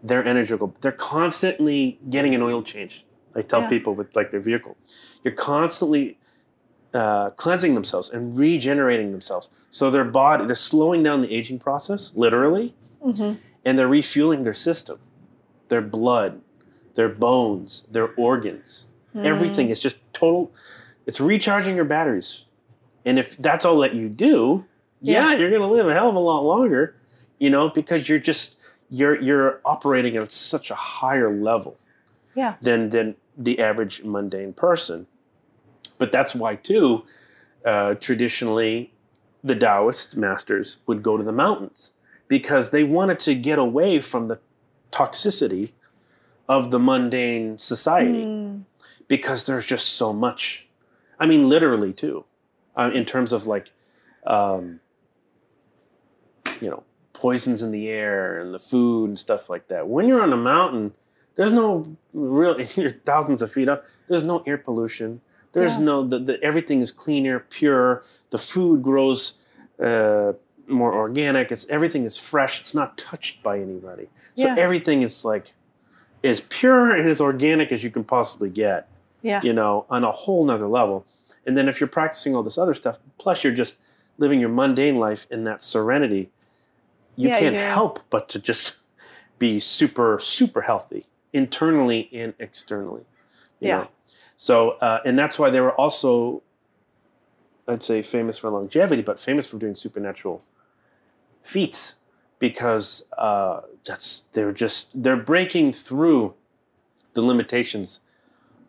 B: their energy, they're constantly getting an oil change. I tell
A: Yeah.
B: people with like their vehicle, you're constantly uh, cleansing themselves and regenerating themselves. So their body, they're slowing down the aging process, literally,
A: Mhm.
B: And they're refueling their system, their blood, their bones, their organs.
A: Mm.
B: Everything is just total. It's recharging your batteries, and if that's all that you do, yeah,
A: Yeah.
B: you're gonna live a hell of a lot longer, you know, because you're just you're you're operating at such a higher level
A: Yeah.
B: than than the average mundane person. But that's why too, uh, traditionally, the Taoist masters would go to the mountains because they wanted to get away from the toxicity of the mundane society
A: Mm.
B: because there's just so much. I mean, literally too, uh, in terms of like, um, you know, poisons in the air and the food and stuff like that. When you're on a mountain, there's no real. You're thousands of feet up. There's no air pollution. There's
A: Yeah.
B: no. The, the, everything is cleaner, pure. The food grows uh, more organic. It's everything is fresh. It's not touched by anybody. So
A: Yeah.
B: everything is like as pure and as organic as you can possibly get
A: Yeah.
B: you know, on a whole nother level. And then if you're practicing all this other stuff, plus you're just living your mundane life in that serenity, you
A: Yeah,
B: can't
A: yeah.
B: help but to just be super, super healthy internally and externally. you
A: Yeah.
B: know. So, uh, and that's why they were also, I'd say, famous for longevity, but famous for doing supernatural feats because uh, that's they're just they're breaking through the limitations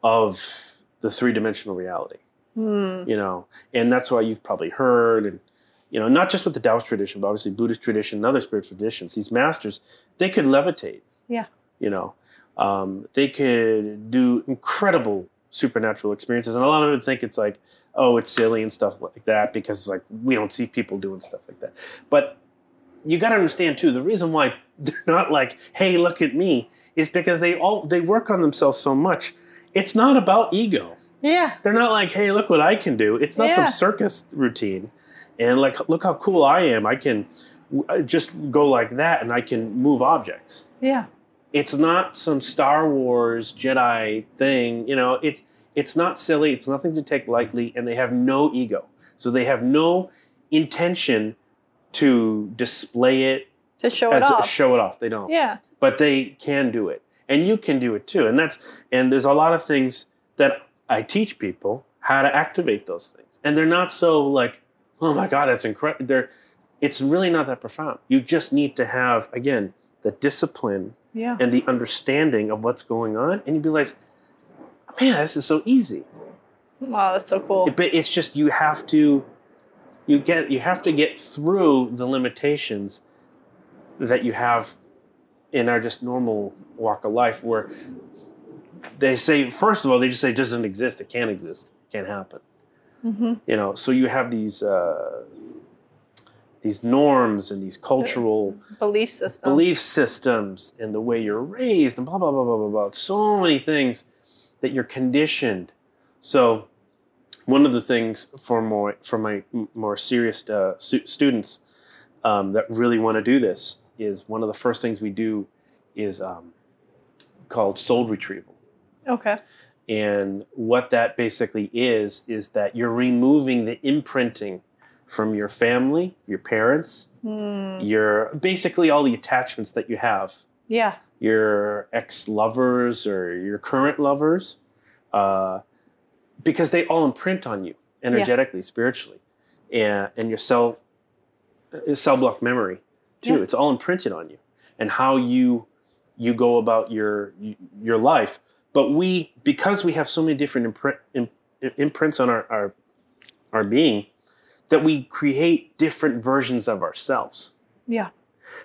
B: of the three-dimensional reality
A: Mm.
B: you know and that's why you've probably heard and you know not just with the taoist tradition but obviously buddhist tradition and other spiritual traditions these masters they could levitate
A: Yeah.
B: you know um, they could do incredible supernatural experiences and a lot of them think it's like oh it's silly and stuff like that because like we don't see people doing stuff like that but you got to understand too the reason why they're not like hey look at me is because they all they work on themselves so much it's not about ego
A: Yeah.
B: they're not like, hey, look what I can do. It's not
A: Yeah.
B: some circus routine. And like, look how cool I am. I can just go like that and I can move objects.
A: Yeah.
B: It's not some Star Wars Jedi thing. You know, it's it's not silly. It's nothing to take lightly, and they have no ego. So they have no intention to display it
A: To show it off.
B: show it off. They don't
A: yeah.
B: but they can do it and you can do it too and that's and there's a lot of things that i teach people how to activate those things and they're not so like oh my god that's incredible they're it's really not that profound you just need to have again the discipline
A: Yeah.
B: and the understanding of what's going on and you be like man this is so easy
A: Wow, that's so cool.
B: but it's just you have to you get you have to get through the limitations that you have in our just normal walk of life where they say first of all they just say it doesn't exist. It can't exist. It can't happen.
A: Hmm
B: you know so you have these uh, these norms and these cultural
A: Belief systems.
B: belief systems and the way you're raised and blah blah blah blah blah blah. So many things that you're conditioned. So, one of the things for more for my more serious uh, stu- students um, that really want to do this is one of the first things we do is um, called soul retrieval.
A: Okay.
B: And what that basically is, is that you're removing the imprinting from your family, your parents,
A: Hmm.
B: your basically all the attachments that you have,
A: Yeah.
B: your ex lovers or your current lovers, uh, because they all imprint on you energetically, spiritually, and, and your cell, uh, cell block memory too.
A: Yeah.
B: It's all imprinted on you and how you you go about your your life but we because we have so many different imprint, imprints on our, our our being that we create different versions of ourselves
A: Yeah.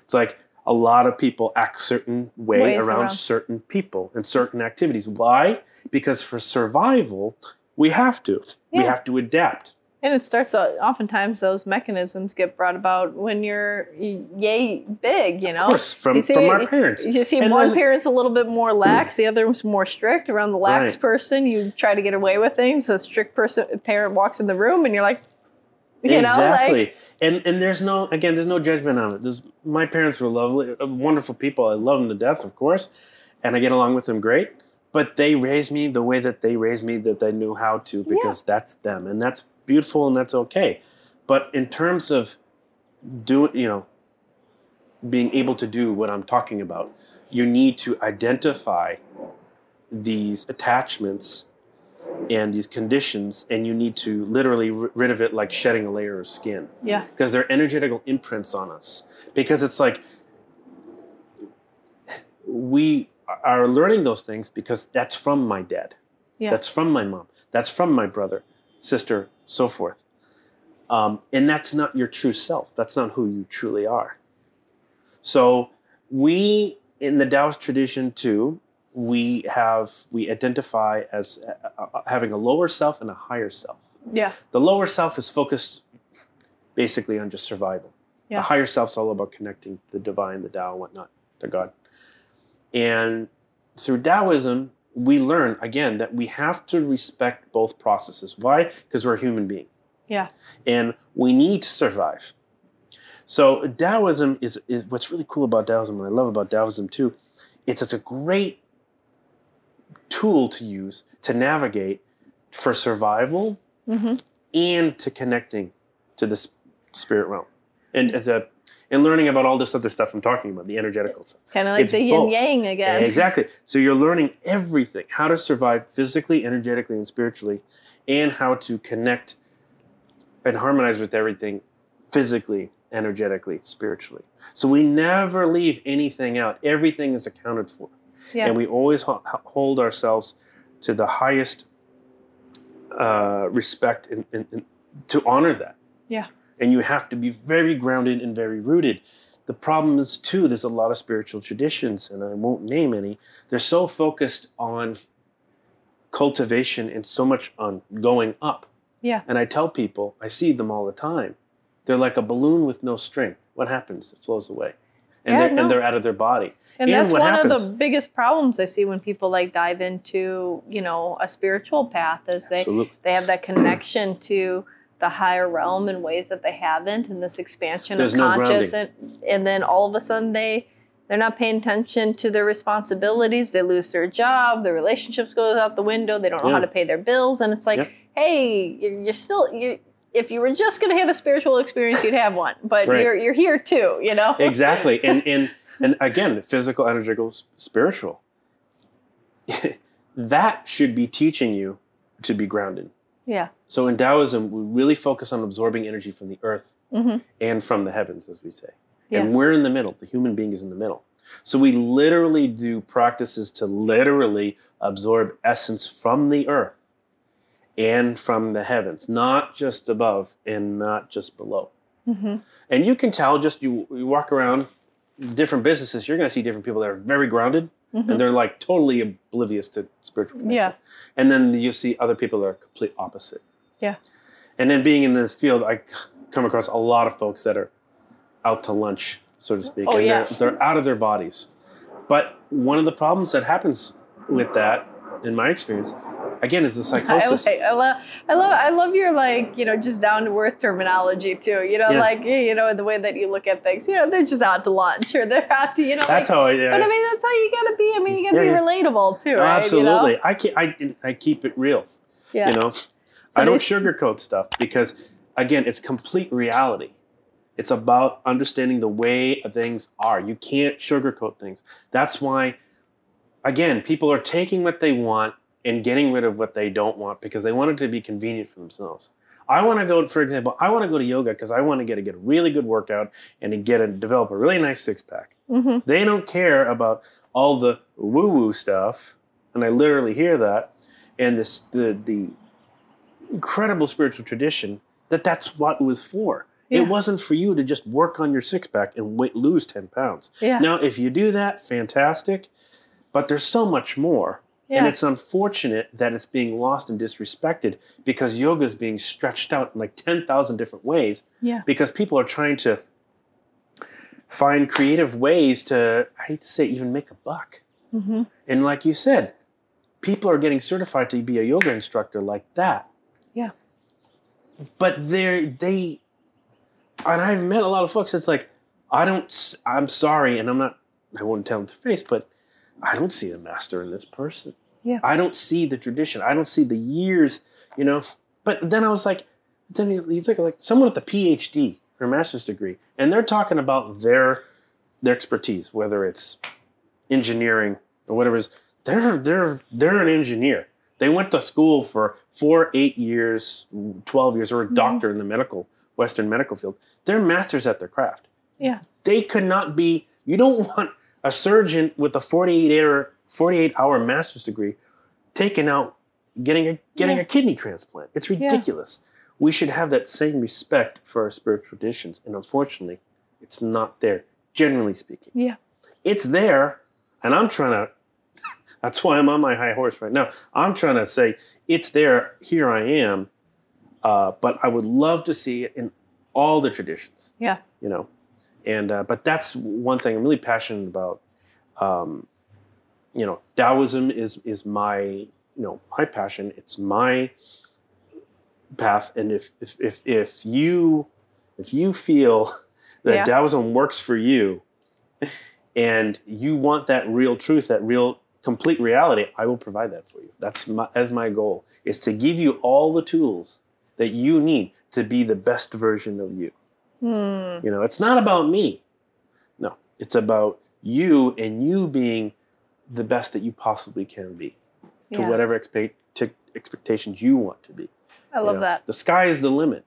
B: it's like a lot of people act certain way around,
A: around.
B: certain people and certain activities why because for survival we have to. We have to adapt.
A: And it starts out, oftentimes those mechanisms get brought about when you're yay big, you know?
B: of course from,
A: You see-
B: from our parents.
A: You see
B: And
A: one parent's a little bit more lax, the other was more strict. Around the lax
B: Right.
A: person, you try to get away with things. The strict person parent walks in the room, and you're like, you
B: exactly
A: know, like
B: and and there's no again there's no judgment on it. There's, my parents were lovely uh, wonderful people. I love them to death of course. And i get along with them great but they raised me the way that they raised me that they knew how to because that's them and that's beautiful and that's okay. But in terms of doing you know being able to do what i'm talking about you need to identify these attachments and these conditions and you need to literally rid rid of it like shedding a layer of skin.
A: Yeah,
B: because they're energetical imprints on us. Because it's like we are learning those things because that's from my dad
A: Yeah.
B: that's from my mom that's from my brother sister so forth um, and that's not your true self that's not who you truly are so we in the taoist tradition too we have we identify as uh, uh, having a lower self and a higher self
A: yeah,
B: the lower self is focused basically on just survival.
A: Yeah.
B: The higher self's all about connecting the divine, the Tao, and whatnot, to God. And through Taoism, we learn again that we have to respect both processes. Why? Because we're a human being.
A: Yeah.
B: And we need to survive. So Taoism is, is what's really cool about Taoism, and I love about Taoism too, it's it's a great tool to use to navigate for survival
A: hmm
B: and to connecting to the spirit realm and uh, and learning about all this other stuff I'm talking about, the energetical stuff.
A: kind of like
B: It's
A: the yin
B: both.
A: yang again.
B: Exactly. So you're learning everything how to survive physically, energetically, and spiritually, and how to connect and harmonize with everything physically, energetically, spiritually. So we never leave anything out, everything is accounted for
A: Yeah,
B: and we always ho- hold ourselves to the highest uh, respect and, and, and to honor that.
A: Yeah.
B: And you have to be very grounded and very rooted. The problem is too, there's a lot of spiritual traditions, and I won't name any. They're so focused on cultivation and so much on going up.
A: Yeah.
B: And I tell people, I see them all the time. They're like a balloon with no string. What happens? It flows away. And,
A: Yeah,
B: they're,
A: no.
B: and they're out of their body.
A: and
B: and
A: that's one of the biggest problems I see when people like dive into you know a spiritual path is they
B: Absolutely.
A: they have that connection to the higher realm in ways that they haven't and this expansion
B: There's
A: of
B: no
A: conscious and, and then all of a sudden they they're not paying attention to their responsibilities. They lose their job their relationships goes out the window they don't know how to pay their bills and it's like
B: Yep.
A: hey you're, you're still you if you were just going to have a spiritual experience you'd have one but
B: Right.
A: you're you're here too you know?
B: Exactly and and and again physical energetical spiritual. That should be teaching you to be grounded.
A: Yeah
B: so in taoism we really focus on absorbing energy from the earth
A: hmm
B: and from the heavens as we say
A: Yeah.
B: and we're in the middle the human being is in the middle so we literally do practices to literally absorb essence from the earth and from the heavens not just above and not just below
A: hmm
B: and you can tell just you, you walk around different businesses, you're going to see different people that are very grounded
A: hmm
B: and they're like totally oblivious to spiritual connection.
A: Yeah.
B: And then you see other people that are complete opposite.
A: Yeah.
B: And then being in this field, I come across a lot of folks that are out to lunch, so to speak.
A: Oh,
B: and
A: yeah.
B: they're, they're out of their bodies. But one of the problems that happens with that, in my experience, again is the
A: I,
B: psychosis.
A: like- I love, I love, I love your like, you know, just down to earth terminology too. You know,
B: Yeah.
A: like you know the way that you look at things. You know, they're just out to lunch or they're out to, you know,
B: That's
A: like,
B: how I. Yeah,
A: But I mean, that's how you gotta be. I mean, you gotta
B: Yeah,
A: be
B: yeah.
A: relatable too,
B: Oh,
A: right?
B: absolutely.
A: You know?
B: I keep I, I keep it real.
A: Yeah.
B: You know, I don't sugarcoat stuff because again, it's complete reality. It's about understanding the way things are. You can't sugarcoat things. That's why, again, people are taking what they want and getting rid of what they don't want because they want it to be convenient for themselves. I want to go, for example, I want to go to yoga because I want to get a get a really good workout and to get a develop a really nice six pack.
A: Mhm.
B: They don't care about all the woo woo stuff, and I literally hear that, and this the the incredible spiritual tradition that that's what it was for.
A: Yeah.
B: It wasn't for you to just work on your six pack and wait, lose ten pounds.
A: Yeah.
B: Now, if you do that, fantastic, but there's so much more.
A: yeah.
B: And it's unfortunate that it's being lost and disrespected because yoga is being stretched out in like 10,000 different ways
A: yeah.
B: because people are trying to find creative ways to, I hate to say, even make a buck.
A: Mm-hmm.
B: And like you said, people are getting certified to be a yoga instructor like that. But they're, they, and I've met a lot of folks, it's like, I don't, I'm sorry, and I'm not, I won't tell them to face, but I don't see the master in this person.
A: Yeah.
B: I don't see the tradition. I don't see the years, you know. But then I was like, then you, you think like someone with a PhD or master's degree, and they're talking about their their expertise, whether it's engineering or whatever it is. They're they're they're an engineer. They went to school for four, eight years, twelve years, or a
A: Mhm.
B: doctor in the medical Western medical field. They're masters at their craft.
A: Yeah.
B: They could not be. You don't want a surgeon with a 48 hour 48 hour master's degree taking out getting a getting
A: Yeah.
B: a kidney transplant. It's ridiculous. We should have that same respect for our spiritual traditions, and unfortunately, it's not there. Generally speaking,
A: Yeah.
B: it's there, and I'm trying to. That's why I'm on my high horse right now. I'm trying to say it's there. Here I am, uh, but I would love to see it in all the traditions.
A: Yeah.
B: You know, and uh, but that's one thing I'm really passionate about. Um, you know, Taoism is is my you know my passion. It's my path, and if if if, if you if you feel that
A: Yeah.
B: Taoism works for you, and you want that real truth, that real complete reality, I will provide that for you. That's my as my goal is to give you all the tools that you need to be the best version of you.
A: Hmm.
B: You know, it's not about me. No, it's about you and you being the best that you possibly can be to
A: Yeah.
B: whatever expect, t- expectations you want to be.
A: I
B: you
A: love
B: know.
A: that.
B: The sky is the limit,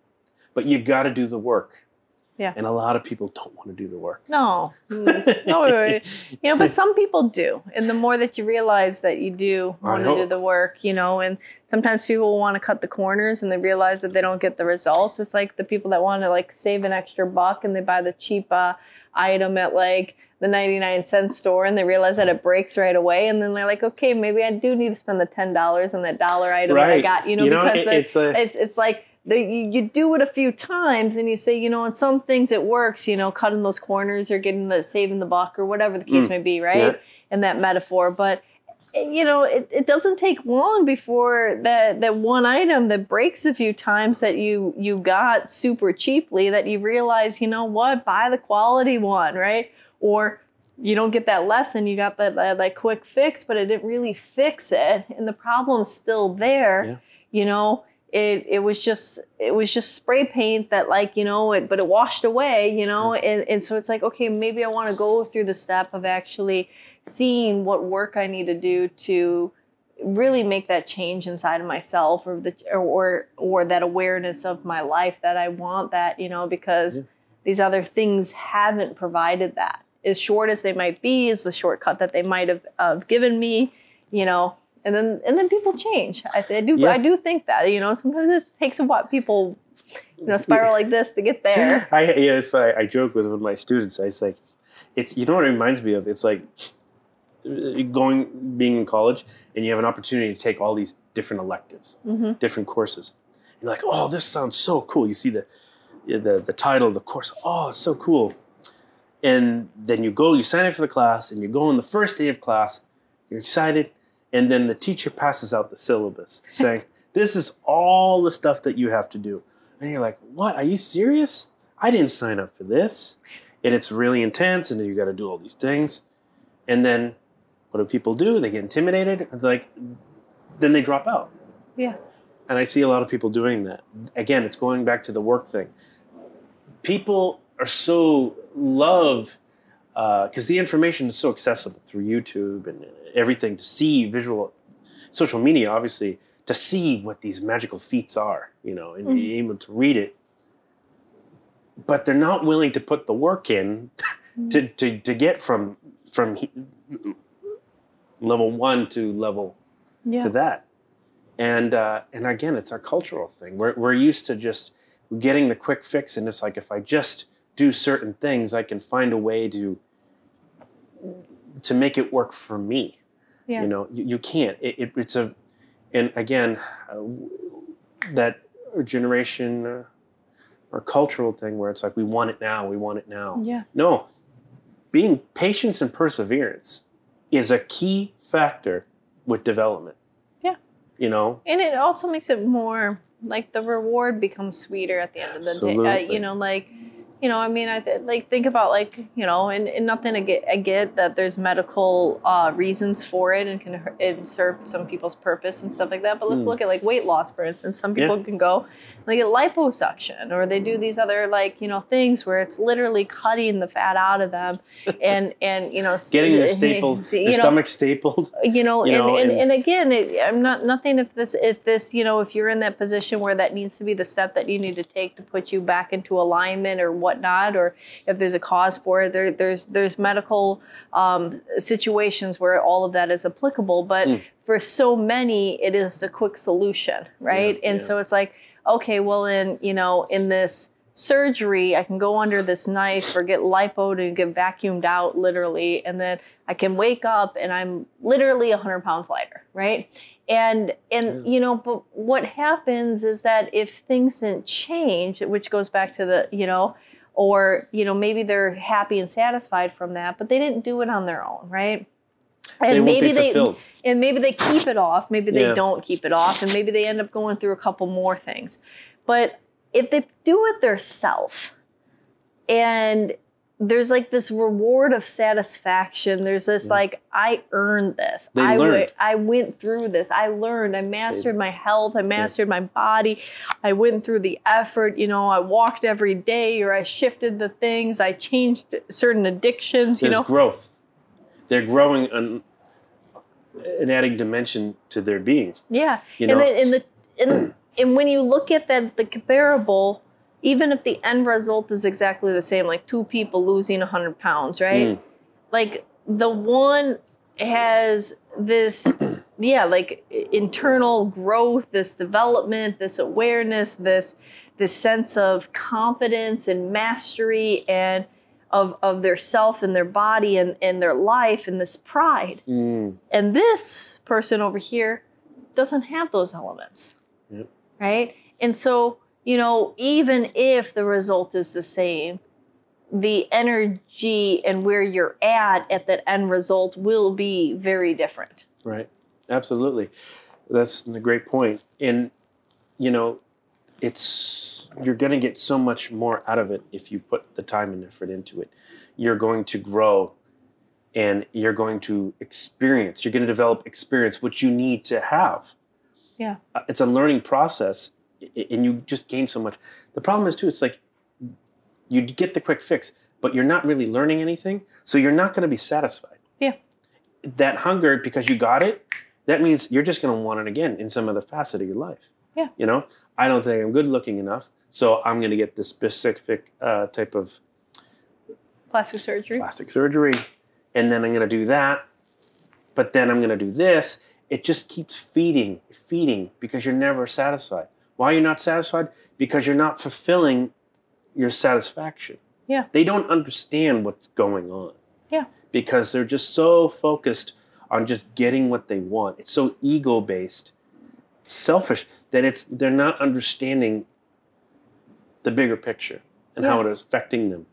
B: but you got to do the work.
A: Yeah.
B: And a lot of people don't want to do the work.
A: No. Mm. No, you know, but some people do. And the more that you realize that you do want to do the work, you know, and sometimes people want to cut the corners and they realize that they don't get the results. It's like the people that want to like save an extra buck and they buy the cheap uh, item at like the 99 cent store and they realize that it breaks right away. And then they're like, okay, maybe I do need to spend the $10 on that dollar item that I got, you know,
B: You know,
A: because
B: it- it's a-
A: it's, it's like, the, you, you do it a few times and you say, you know, on some things it works, you know, cutting those corners or getting the saving the buck or whatever the case
B: Mm.
A: may be, right?
B: Yeah.
A: In that metaphor. But eh, you know, it, it doesn't take long before that that one item that breaks a few times that you you got super cheaply that you realize, you know what, buy the quality one, right? Or you don't get that lesson, you got that, that, that quick fix, but it didn't really fix it. And the problem's still there.
B: Yeah.
A: You know, it it was just it was just spray paint that like you know it but it washed away you know? And, and so it's like okay maybe i want to go through the step of actually seeing what work i need to do to really make that change inside of myself or the or or, or that awareness of my life that i want that you know because
B: Yeah.
A: these other things haven't provided that. As short as they might be is the shortcut that they might have uh, given me you know and then and then people change i, I do
B: Yeah.
A: i do think that you know sometimes it takes a while people you know spiral like this to get there
B: I yeah, it's funny. I joke with one of my students. I say, it's you know what it reminds me of. It's like going being in college and you have an opportunity to take all these different electives,
A: hmm
B: different courses. You're like, oh, this sounds so cool. You see the the the title of the course. Oh, it's so cool. And then you go, you sign up for the class, and you go on the first day of class. You're excited, and then the teacher passes out the syllabus saying, "This is all the stuff that you have to do," and you're like, "What? Are you serious? I didn't sign up for this." And it's really intense, and you got to do all these things, and then what do people do? They get intimidated. It's like, then they drop out.
A: Yeah.
B: And I see a lot of people doing that. Again, it's going back to the work thing. People are so love uh, because the information is so accessible through YouTube and everything to see visual, social media, obviously, to see what these magical feats are, you know, and be able to read it. But they're not willing to put the work in to, to, to get from from he- level one to level
A: Yeah.
B: to that. And uh, and again, it's our cultural thing. We're we're used to just getting the quick fix, and it's like if I just do certain things, I can find a way to to make it work for me.
A: Yeah.
B: You know, you, you can't. It, it, it's a, and again, uh, that generation uh, or cultural thing where it's like we want it now, we want it now.
A: Yeah.
B: No, being patience and perseverance is a key factor with development.
A: Yeah.
B: You know,
A: And it also makes it more like the reward becomes sweeter at the end of the day. Uh,
B: Absolutely.
A: you know, like, you know, I mean, I th- like think about like, you know, and, and nothing to get, I get that there's medical uh, reasons for it and can and serve some people's purpose and stuff like that. But let's
B: Mm.
A: look at like weight loss, for instance. Some
B: Yeah.
A: people can go like get liposuction or they do these other like, you know, things where it's literally cutting the fat out of them and, and, you know,
B: getting their stapled,
A: you
B: their
A: know,
B: stomach stapled.
A: you know,
B: you
A: and,
B: know,
A: and,
B: and-
A: and again it, i'm not nothing if this if this you know if you're in that position where that needs to be the step that you need to take to put you back into alignment or whatnot or if there's a cause for it there there's there's medical um, situations where all of that is applicable but
B: Mm.
A: for so many it is the quick solution right
B: Yeah,
A: and
B: yeah.
A: so it's like okay well in you know in this surgery i can go under this knife or get lipoed and get vacuumed out literally and then i can wake up and i'm literally 100 pounds lighter right? And and you know but what happens is that if things didn't change which goes back to the you know or you know maybe they're happy and satisfied from that but they didn't do it on their own right and
B: they
A: maybe
B: be
A: they
B: fulfilled.
A: and maybe they keep it off maybe they
B: Yeah.
A: don't keep it off and maybe they end up going through a couple more things but if they do it themselves and there's like this reward of satisfaction there's this
B: Mm.
A: like i earned this
B: They
A: I,
B: learned.
A: went- I went through this i learned i mastered my health i mastered my body i went through the effort you know i walked every day or i shifted the things i changed certain addictions you know
B: growth. They're growing and, and adding dimension to their being.
A: Yeah,
B: You
A: and
B: know?
A: then in the and, and when you look at that the comparable, even if the end result is exactly the same, like two people losing hundred pounds, right?
B: Mm.
A: Like the one has this, yeah, like internal growth, this development, this awareness, this this sense of confidence and mastery and of of their self and their body and, and their life and this pride.
B: Mm.
A: And this person over here doesn't have those elements.
B: Yep.
A: Right? And so, you know, even if the result is the same, the energy and where you're at at that end result will be very different.
B: Right. Absolutely. That's a great point. And you know, it's you're going to get so much more out of it if you put the time and effort into it. You're going to grow and you're going to experience. You're going to develop experience which you need to have.
A: Yeah.
B: Uh, It's a learning process and you just gain so much. The problem is too it's like you get the quick fix, but you're not really learning anything, so you're not going to be satisfied.
A: Yeah.
B: That hunger because you got it, that means you're just going to want it again in some other facet of your life.
A: Yeah.
B: You know, I don't think I'm good looking enough, so I'm going to get this specific uh, type of
A: Plastic surgery.
B: plastic surgery, and then I'm going to do that, but then I'm going to do this. It just keeps feeding, feeding because you're never satisfied. Why are you not satisfied? Because you're not fulfilling your satisfaction.
A: Yeah.
B: They don't understand what's going on.
A: Yeah.
B: Because they're just so focused on just getting what they want. It's so ego based, selfish that it's they're not understanding the bigger picture and how it is affecting them.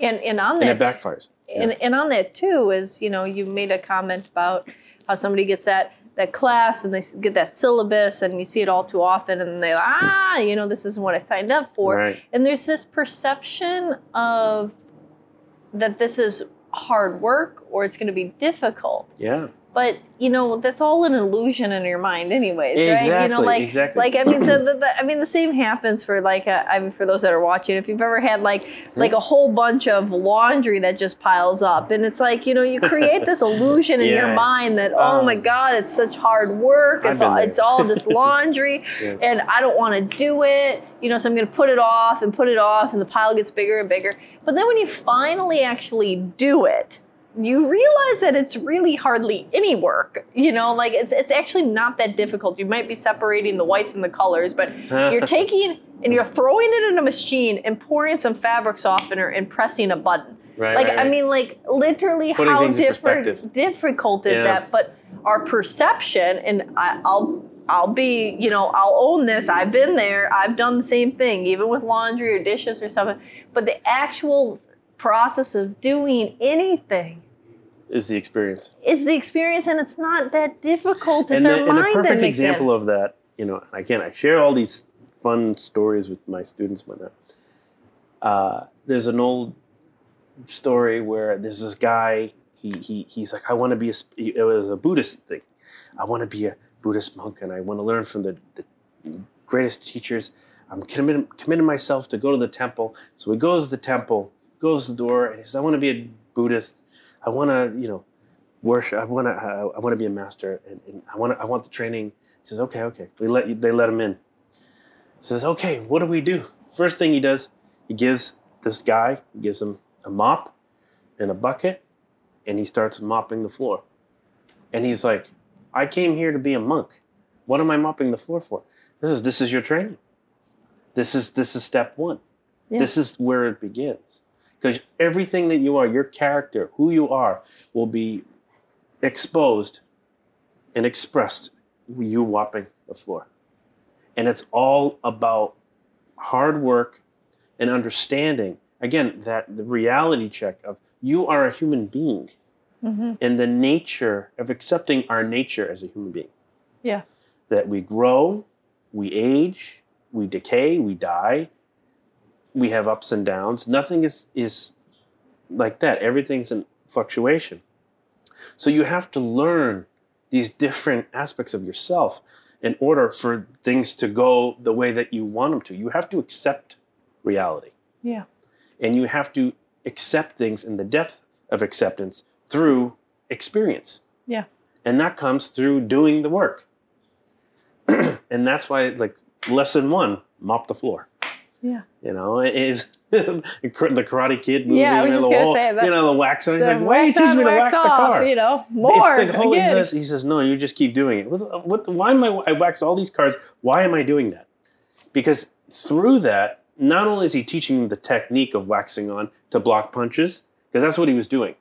A: And and on
B: And it
A: that
B: backfires.
A: and and on that too is you know you made a comment about how somebody gets that that class and they get that syllabus and you see it all too often and they ah you know this isn't what I signed up for
B: Right.
A: and there's this perception of that this is hard work or it's going to be difficult
B: Yeah.
A: But you know that's all an illusion in your mind anyways right you know like
B: exactly.
A: like i mean so the, the, i mean the same happens for like a, i mean for those that are watching if you've ever had like like a whole bunch of laundry that just piles up and it's like you know you create this illusion in your mind that oh
B: Um,
A: my god it's such hard work it's all
B: there.
A: it's all this laundry
B: Yeah.
A: and i don't want to do it you know so i'm going to put it off and put it off and the pile gets bigger and bigger but then when you finally actually do it you realize that it's really hardly any work. You know, like it's it's actually not that difficult. You might be separating the whites and the colors, but you're taking and you're throwing it in a machine and pouring some fabric softener and pressing a button.
B: Right.
A: like
B: right,
A: I mean, like literally
B: Putting
A: how different difficult is
B: Yeah.
A: that? But our perception, and I, I'll I'll be, you know, I'll own this. I've been there. I've done the same thing, even with laundry or dishes or something. But the actual process of doing anything
B: is the experience.
A: is the experience, and it's not that difficult. It's
B: and,
A: our
B: the, and a
A: mind
B: perfect example
A: it.
B: of that, you know, again, I share all these fun stories with my students whatnot. Uh, there's an old story where there's this guy. He, he he's like, I want to be a. It was a Buddhist thing. I want to be a Buddhist monk, and I want to learn from the, the greatest teachers. I'm committing committing myself to go to the temple. So he goes to the temple, goes to the door, and he says, I want to be a Buddhist. I want to, you know, worship. I want to. I want to be a master, and, and I want. I want the training. He says, okay, okay. We let you, they let him in. He says, okay, what do we do? First thing he does, he gives this guy, he gives him a mop and a bucket, and he starts mopping the floor. And he's like, I came here to be a monk. What am I mopping the floor for? This is this is your training. This is this is step one.
A: Yeah.
B: This is where it begins. Because everything that you are, your character, who you are, will be exposed and expressed you whopping the floor. And it's all about hard work and understanding, again, that the reality check of you are a human being
A: Mhm.
B: and the nature of accepting our nature as a human being.
A: Yeah.
B: That we grow, we age, we decay, we die, we have ups and downs. Nothing is, is like that. Everything's in fluctuation. So you have to learn these different aspects of yourself in order for things to go the way that you want them to. You have to accept reality.
A: Yeah.
B: And you have to accept things in the depth of acceptance through experience.
A: Yeah.
B: And that comes through doing the work. and that's why, like, lesson one mop the floor.
A: Yeah.
B: You know, is the Karate Kid movie.
A: Yeah, I was just
B: the
A: gonna
B: whole,
A: say that-
B: You know, the wax on. He's like, why are you teaching me to
A: wax
B: wax the car?
A: You know, more.
B: It's the whole, he, says, he says, no, you just keep doing it. What, what, why am I, I wax all these cars? Why am I doing that? Because through that, not only is he teaching him the technique of waxing on to block punches, because that's what he was doing,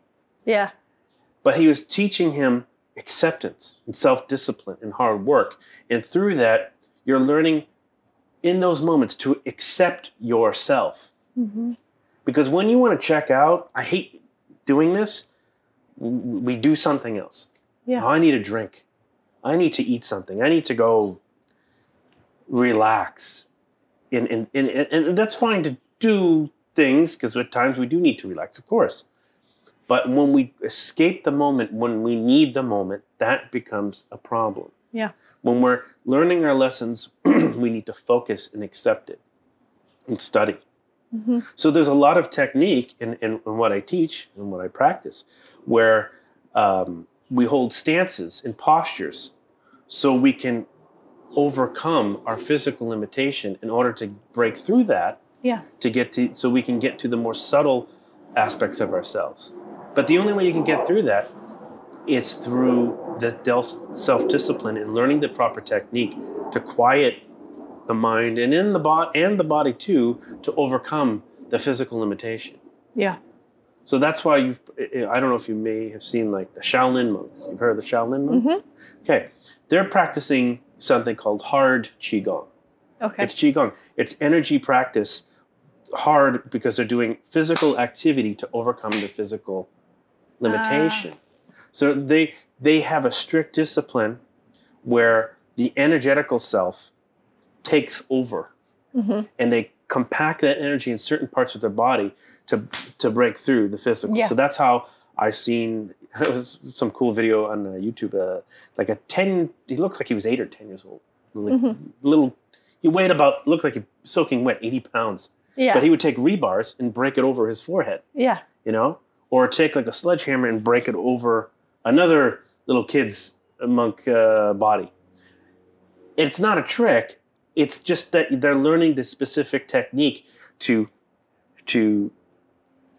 A: yeah.
B: but he was teaching him acceptance and self-discipline and hard work. And through that, you're learning in those moments to accept yourself.
A: hmm
B: Because when you want to check out, I hate doing this, we do something else.
A: Yeah.
B: Oh, I need a drink. I need to eat something. I need to go relax. And, and, and, and that's fine to do things because at times we do need to relax, of course. But when we escape the moment, when we need the moment, that becomes a problem.
A: Yeah.
B: When we're learning our lessons, we need to focus and accept it and study.
A: hmm
B: So there's a lot of technique in, in, in what I teach and what I practice where um, we hold stances and postures so we can overcome our physical limitation in order to break through that
A: Yeah.
B: to get to so we can get to the more subtle aspects of ourselves. But the only way you can get through that is through the self-discipline and learning the proper technique to quiet the mind and in the body and the body too to overcome the physical limitation.
A: Yeah.
B: So that's why you've I don't know if you may have seen like the Shaolin monks. You've heard of the Shaolin monks? Mm-hmm. Okay. They're practicing something called hard qigong.
A: Okay.
B: It's qigong. It's energy practice hard because they're doing physical activity to overcome the physical limitation. Ah. So they they have a strict discipline where the energetical self takes over
A: hmm
B: and they compact that energy in certain parts of their body to to break through the physical.
A: Yeah.
B: So that's how I seen it was some cool video on uh, YouTube. Uh, like a ten, he looked like he was eight or ten years old. Like,
A: Mhm.
B: Little, he weighed about looked like he soaking wet, eighty pounds.
A: Yeah.
B: But he would take rebars and break it over his forehead,
A: yeah.
B: you know, or take like a sledgehammer and break it over another little kid's monk uh, body. It's not a trick. It's just that they're learning the specific technique to to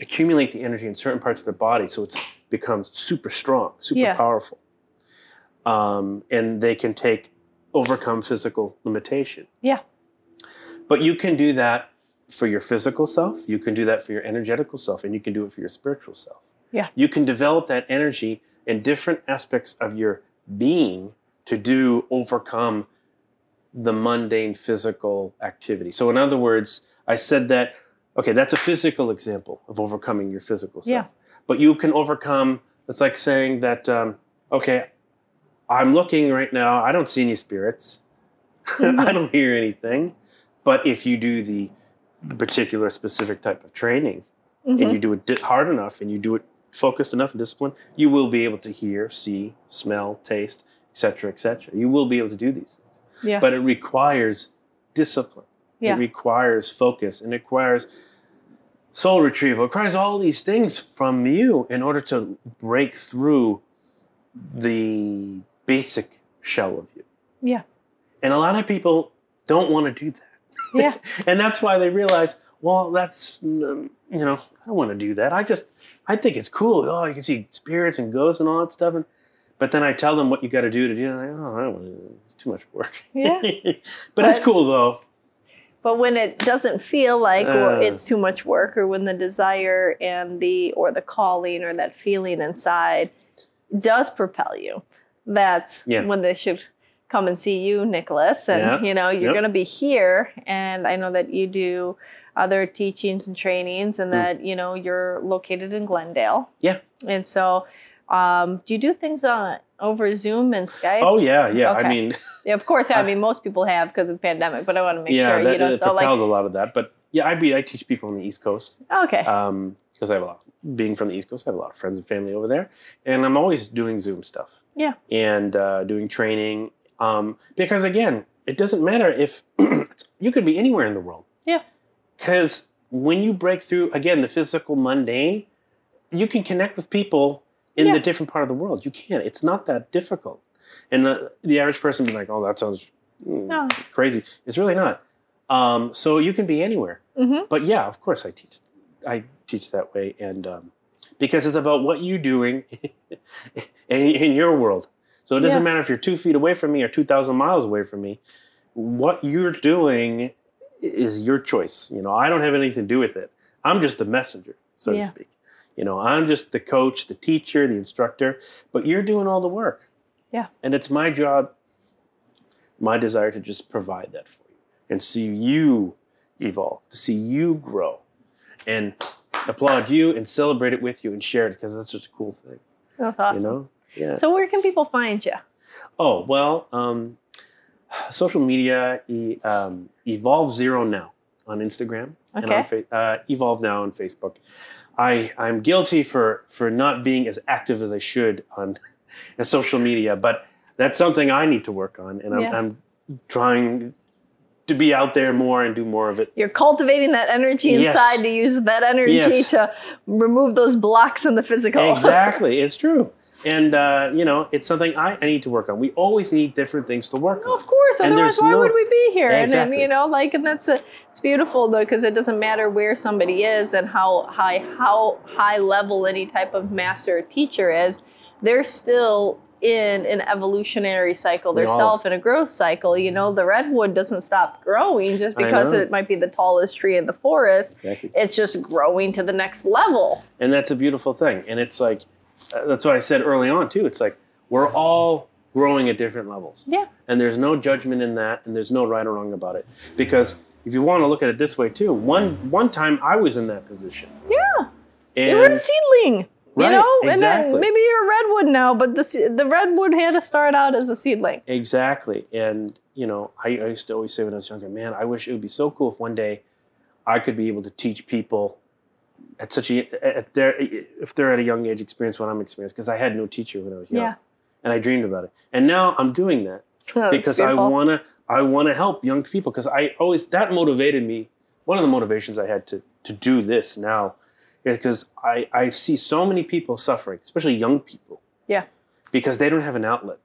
B: accumulate the energy in certain parts of their body, so it becomes super strong, super
A: Yeah.
B: powerful, um, and they can take overcome physical limitation.
A: Yeah.
B: But you can do that for your physical self. You can do that for your energetical self, and you can do it for your spiritual self.
A: Yeah.
B: You can develop that energy in different aspects of your being to do overcome the mundane physical activity. So, in other words, I said that, okay, that's a physical example of overcoming your physical self.
A: Yeah.
B: But you can overcome, it's like saying that, um, okay, I'm looking right now, I don't see any spirits, I don't hear anything. But if you do the particular specific type of training,
A: Mhm.
B: and you do it hard enough and you do it focused enough and disciplined, you will be able to hear, see, smell, taste, etc., etc. You will be able to do these things.
A: Yeah.
B: But it requires discipline.
A: Yeah.
B: It requires focus and it requires soul retrieval. It requires all these things from you in order to break through the basic shell of you.
A: Yeah.
B: And a lot of people don't want to do that.
A: Yeah.
B: and that's why they realize, well, that's um, you know, I don't want to do that. I just I think it's cool. Oh, you can see spirits and ghosts and all that stuff. And but then I tell them what you got to do to do. it. Like, oh, I don't want to. do. It's too much work.
A: Yeah.
B: but, it's cool though.
A: But when it doesn't feel like or
B: Uh.
A: it's too much work or when the desire and the or the calling or that feeling inside does propel you, that's
B: Yeah.
A: when they should come and see you, Nicholas. And
B: Yeah.
A: you know, you're
B: Yep.
A: gonna be here and I know that you do other teachings and trainings and
B: Mm.
A: that, you know, you're located in Glendale.
B: Yeah.
A: And so um, do you do things on over Zoom and Skype?
B: Oh yeah, yeah. I mean,
A: Yeah, of course. I
B: Uh,
A: mean, most people have because of the pandemic, but I want to make
B: yeah,
A: sure
B: that,
A: you know.
B: it
A: So like,
B: a lot of that. But yeah, I be I teach people on the East Coast.
A: okay, Um,
B: because I have a lot. Being from the East Coast, I have a lot of friends and family over there, and I'm always doing Zoom stuff.
A: Yeah.
B: and uh, doing training um, because again, it doesn't matter if you could be anywhere in the world.
A: Yeah.
B: Because when you break through again the physical mundane, you can connect with people in
A: Yeah.
B: the different part of the world. You can. It's not that difficult, and uh, the average person be like, "Oh, that sounds mm,
A: No.
B: crazy." It's really not. Um, so you can be anywhere
A: hmm
B: but yeah, of course I teach. I teach that way, and um, because it's about what you're doing in, in your world. So it doesn't
A: Yeah.
B: matter if you're two feet away from me or two thousand miles away from me. What you're doing is your choice. You know, I don't have anything to do with it. I'm just the messenger, so
A: Yeah.
B: to speak. You know, I'm just the coach, the teacher, the instructor, but you're doing all the work.
A: Yeah.
B: And it's my job, my desire to just provide that for you and see you evolve, to see you grow, and applaud you and celebrate it with you and share it because that's just a cool thing.
A: that's awesome.
B: You know? Yeah.
A: So where can people find you?
B: Oh well, um, social media e- um, evolve zero now on Instagram and on fa- uh, evolve now on Facebook. I I'm guilty for for not being as active as I should on social media, but that's something I need to work on, and I'm,
A: Yeah.
B: I'm trying to be out there more and do more of it.
A: You're cultivating that energy
B: Yes.
A: inside to use that energy
B: Yes.
A: to remove those blocks in the physical.
B: Exactly, it's true. And uh, you know, it's something I, I need to work on. We always need different things to work on.
A: Of course,
B: And
A: otherwise, why
B: no-
A: would we be here? And
B: Exactly.
A: then you know, like, and that's a, it's beautiful though, because it doesn't matter where somebody is and how high how high level any type of master or teacher is, they're still in an evolutionary cycle themselves in a growth cycle. You know, the redwood doesn't stop growing just because it might be the tallest tree in the forest.
B: Exactly.
A: It's just growing to the next level.
B: and that's a beautiful thing and it's like Uh, that's what i said early on too it's like we're all growing at different levels
A: Yeah.
B: and there's no judgment in that and there's no right or wrong about it because if you want to look at it this way too one one time i was in that position
A: Yeah.
B: and
A: you were a seedling. You
B: Right,
A: know, and
B: exactly.
A: then maybe you're a redwood now, but the the redwood had to start out as a seedling.
B: Exactly. And, you know, I, I used to always say when I was younger, man, I wish it would be so cool if one day I could be able to teach people at such a, at their, if they're at a young age, experience what I'm experiencing. Because I had no teacher when I was young.
A: Yeah.
B: And I dreamed about it. And now I'm doing that
A: That's
B: because I want to, I want to help young people because I always, that motivated me. One of the motivations I had to, to do this now is because I, I see so many people suffering, especially young people.
A: Yeah.
B: Because they don't have an outlet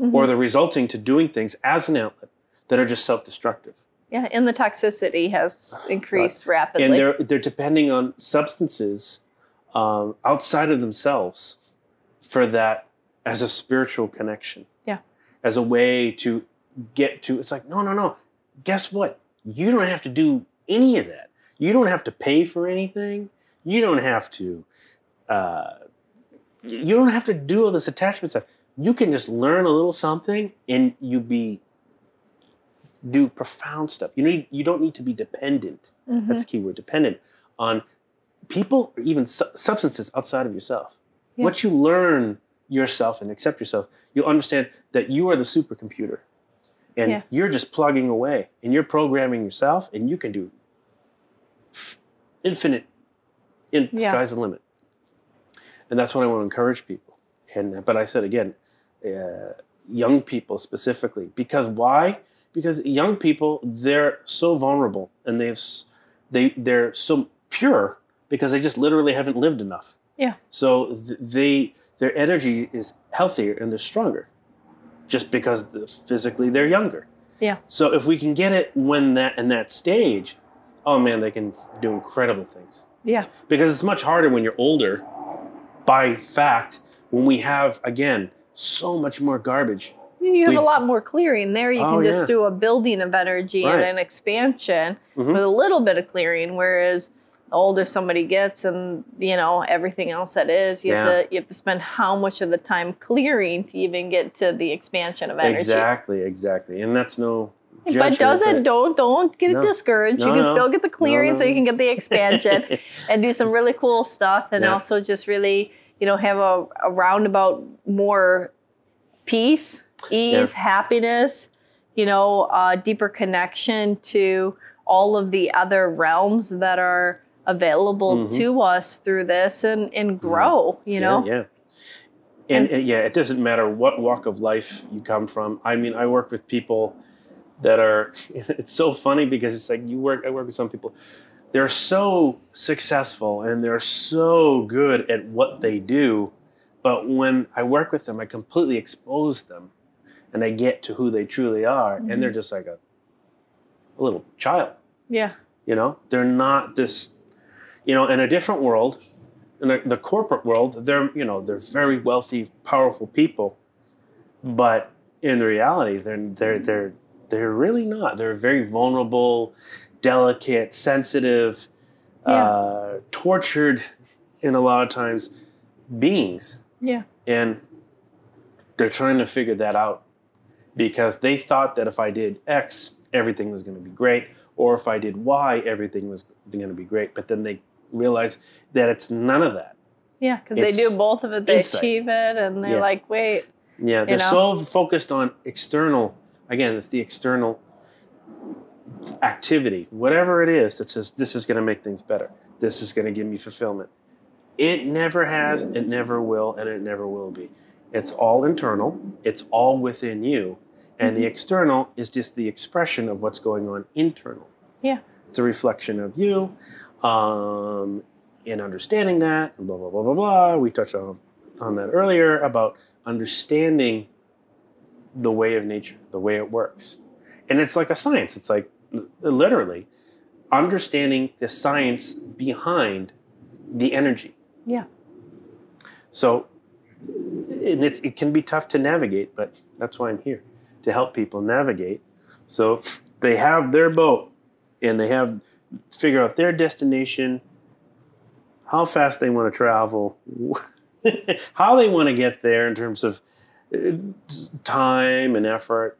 A: Mhm.
B: or they're resulting to doing things as an outlet that are just self-destructive
A: yeah, and the toxicity has increased rapidly.
B: and they're they're depending on substances um, outside of themselves for that as a spiritual connection.
A: Yeah.
B: as a way to get to it's like no no no. Guess what? You don't have to do any of that. You don't have to pay for anything. You don't have to uh, you don't have to do all this attachment stuff. You can just learn a little something and you'd be do profound stuff you need you don't need to be dependent
A: Mhm.
B: that's the key word dependent on people or even su- substances outside of yourself
A: Yeah.
B: once you learn yourself and accept yourself you'll understand that you are the supercomputer and
A: Yeah.
B: you're just plugging away and you're programming yourself and you can do f- infinite in
A: Yeah.
B: sky's the limit and that's what i want to encourage people and but i said again uh, young people specifically because why because young people they're so vulnerable and they've they they're so pure because they just literally haven't lived enough
A: Yeah.
B: so th- they their energy is healthier and they're stronger just because the, physically they're younger
A: Yeah.
B: so if we can get it when that in that stage oh man they can do incredible things
A: Yeah.
B: because it's much harder when you're older by fact when we have again so much more garbage
A: You have
B: We-
A: a lot more clearing there. You
B: Oh,
A: can just
B: yeah.
A: do a building of energy and an expansion
B: Mhm.
A: with a little bit of clearing. Whereas the older somebody gets, and you know everything else that is, you have to you have to spend how much of the time clearing to even get to the expansion of energy.
B: exactly exactly and that's no
A: But doesn't don't don't get
B: No.
A: discouraged.
B: No,
A: you can
B: no.
A: still get the clearing, so you can get the expansion and do some really cool stuff, and
B: Yeah.
A: also just really you know have a, a roundabout more peace, ease, happiness, you know, uh, deeper connection to all of the other realms that are available
B: Mhm.
A: to us through this, and and grow. You know,
B: yeah, yeah. And, and yeah, it doesn't matter what walk of life you come from. I mean, I work with people that are. It's so funny because it's like you work. I work with some people. They're so successful and they're so good at what they do, but when I work with them, I completely expose them, and they get to who they truly are, and they're just like a, a little child.
A: yeah,
B: You know, they're not this, you know, in a different world, in the, the corporate world, they're, you know, they're very wealthy, powerful people, but in reality, they're they're they're they're really not. They're very vulnerable, delicate, sensitive, uh, tortured, in a lot of times, beings,
A: yeah,
B: and they're trying to figure that out because they thought that if I did X, everything was going to be great, or if I did Y, everything was going to be great. But then they realize that it's none of that.
A: yeah, because they do both of it. They
B: insight.
A: achieve it, and they're
B: Yeah.
A: like, wait,
B: Yeah, they're
A: know?
B: so focused on external. Again, it's the external activity, whatever it is that says this is going to make things better. This is going to give me fulfillment. It never has, it never will, and it never will be. It's all internal. It's all within you, and the external is just the expression of what's going on internal.
A: Yeah.
B: it's a reflection of you. Um, in understanding that, blah blah blah blah blah. We touched on on that earlier about understanding the way of nature, the way it works. And it's like a science. It's like literally understanding the science behind the energy.
A: Yeah.
B: So and it's, it can be tough to navigate, but that's why I'm here to help people navigate. So they have their boat and they have figure out their destination, how fast they want to travel, how they want to get there in terms of uh, time and effort.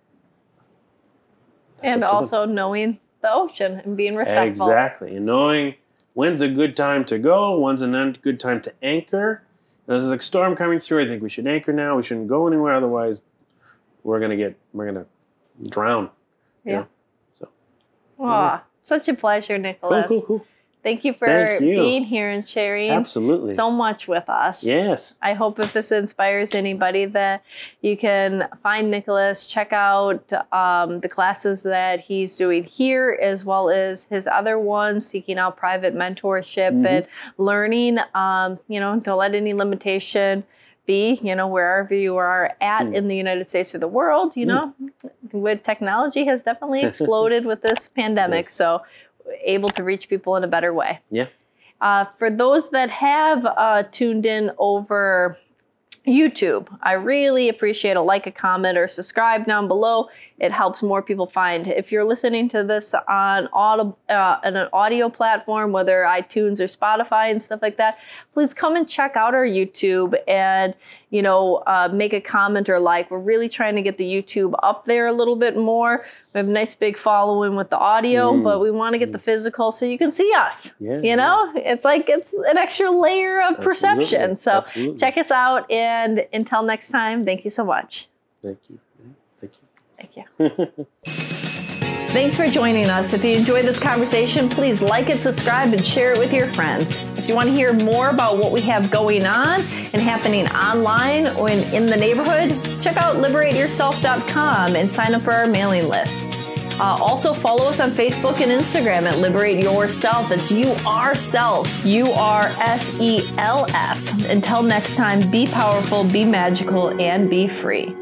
B: That's
A: and
B: to them.
A: also knowing the ocean and being respectful.
B: Exactly. And knowing when's a good time to go, when's a good time to anchor, There's a storm coming through. I think we should anchor now. We shouldn't go anywhere. Otherwise, we're gonna get we're gonna drown. you
A: Yeah.
B: know? So
A: Aw, such a pleasure, Nicholas.
B: cool, cool. cool.
A: Thank you for
B: Thank you.
A: being here and sharing
B: Absolutely.
A: so much with us.
B: yes.
A: I hope if this inspires anybody that you can find Nicholas, check out um, the classes that he's doing here, as well as his other ones, seeking out private mentorship
B: Mhm.
A: and learning. Um, you know, don't let any limitation be. You know, wherever you are at
B: Mm.
A: in the United States or the world. You know, with technology has definitely exploded with this pandemic.
B: Yes.
A: So able to reach people in a better way.
B: Yeah.
A: Uh, for those that have uh, tuned in over YouTube, I really appreciate a like, a comment, or subscribe down below. It helps more people find. If you're listening to this on audio, uh, on an audio platform, whether iTunes or Spotify and stuff like that, please come and check out our YouTube and you know uh, make a comment or like. We're really trying to get the YouTube up there a little bit more. We have a nice big following with the audio,
B: Mm.
A: but we want to get the physical so you can see us.
B: Yeah.
A: You know, it's like it's an extra layer of perception. So
B: Absolutely.
A: check us out. And until next time, thank you so much.
B: Thank you. Thank
A: you.
B: Thank you.
A: Thanks for joining us. If you enjoyed this conversation, please like it, subscribe, and share it with your friends. If you want to hear more about what we have going on and happening online or in, in the neighborhood, check out liberateyourself.com and sign up for our mailing list. Uh, also, follow us on Facebook and Instagram at Liberate Yourself. It's You Are Self, U R S E L F. Until next time, be powerful, be magical, and be free.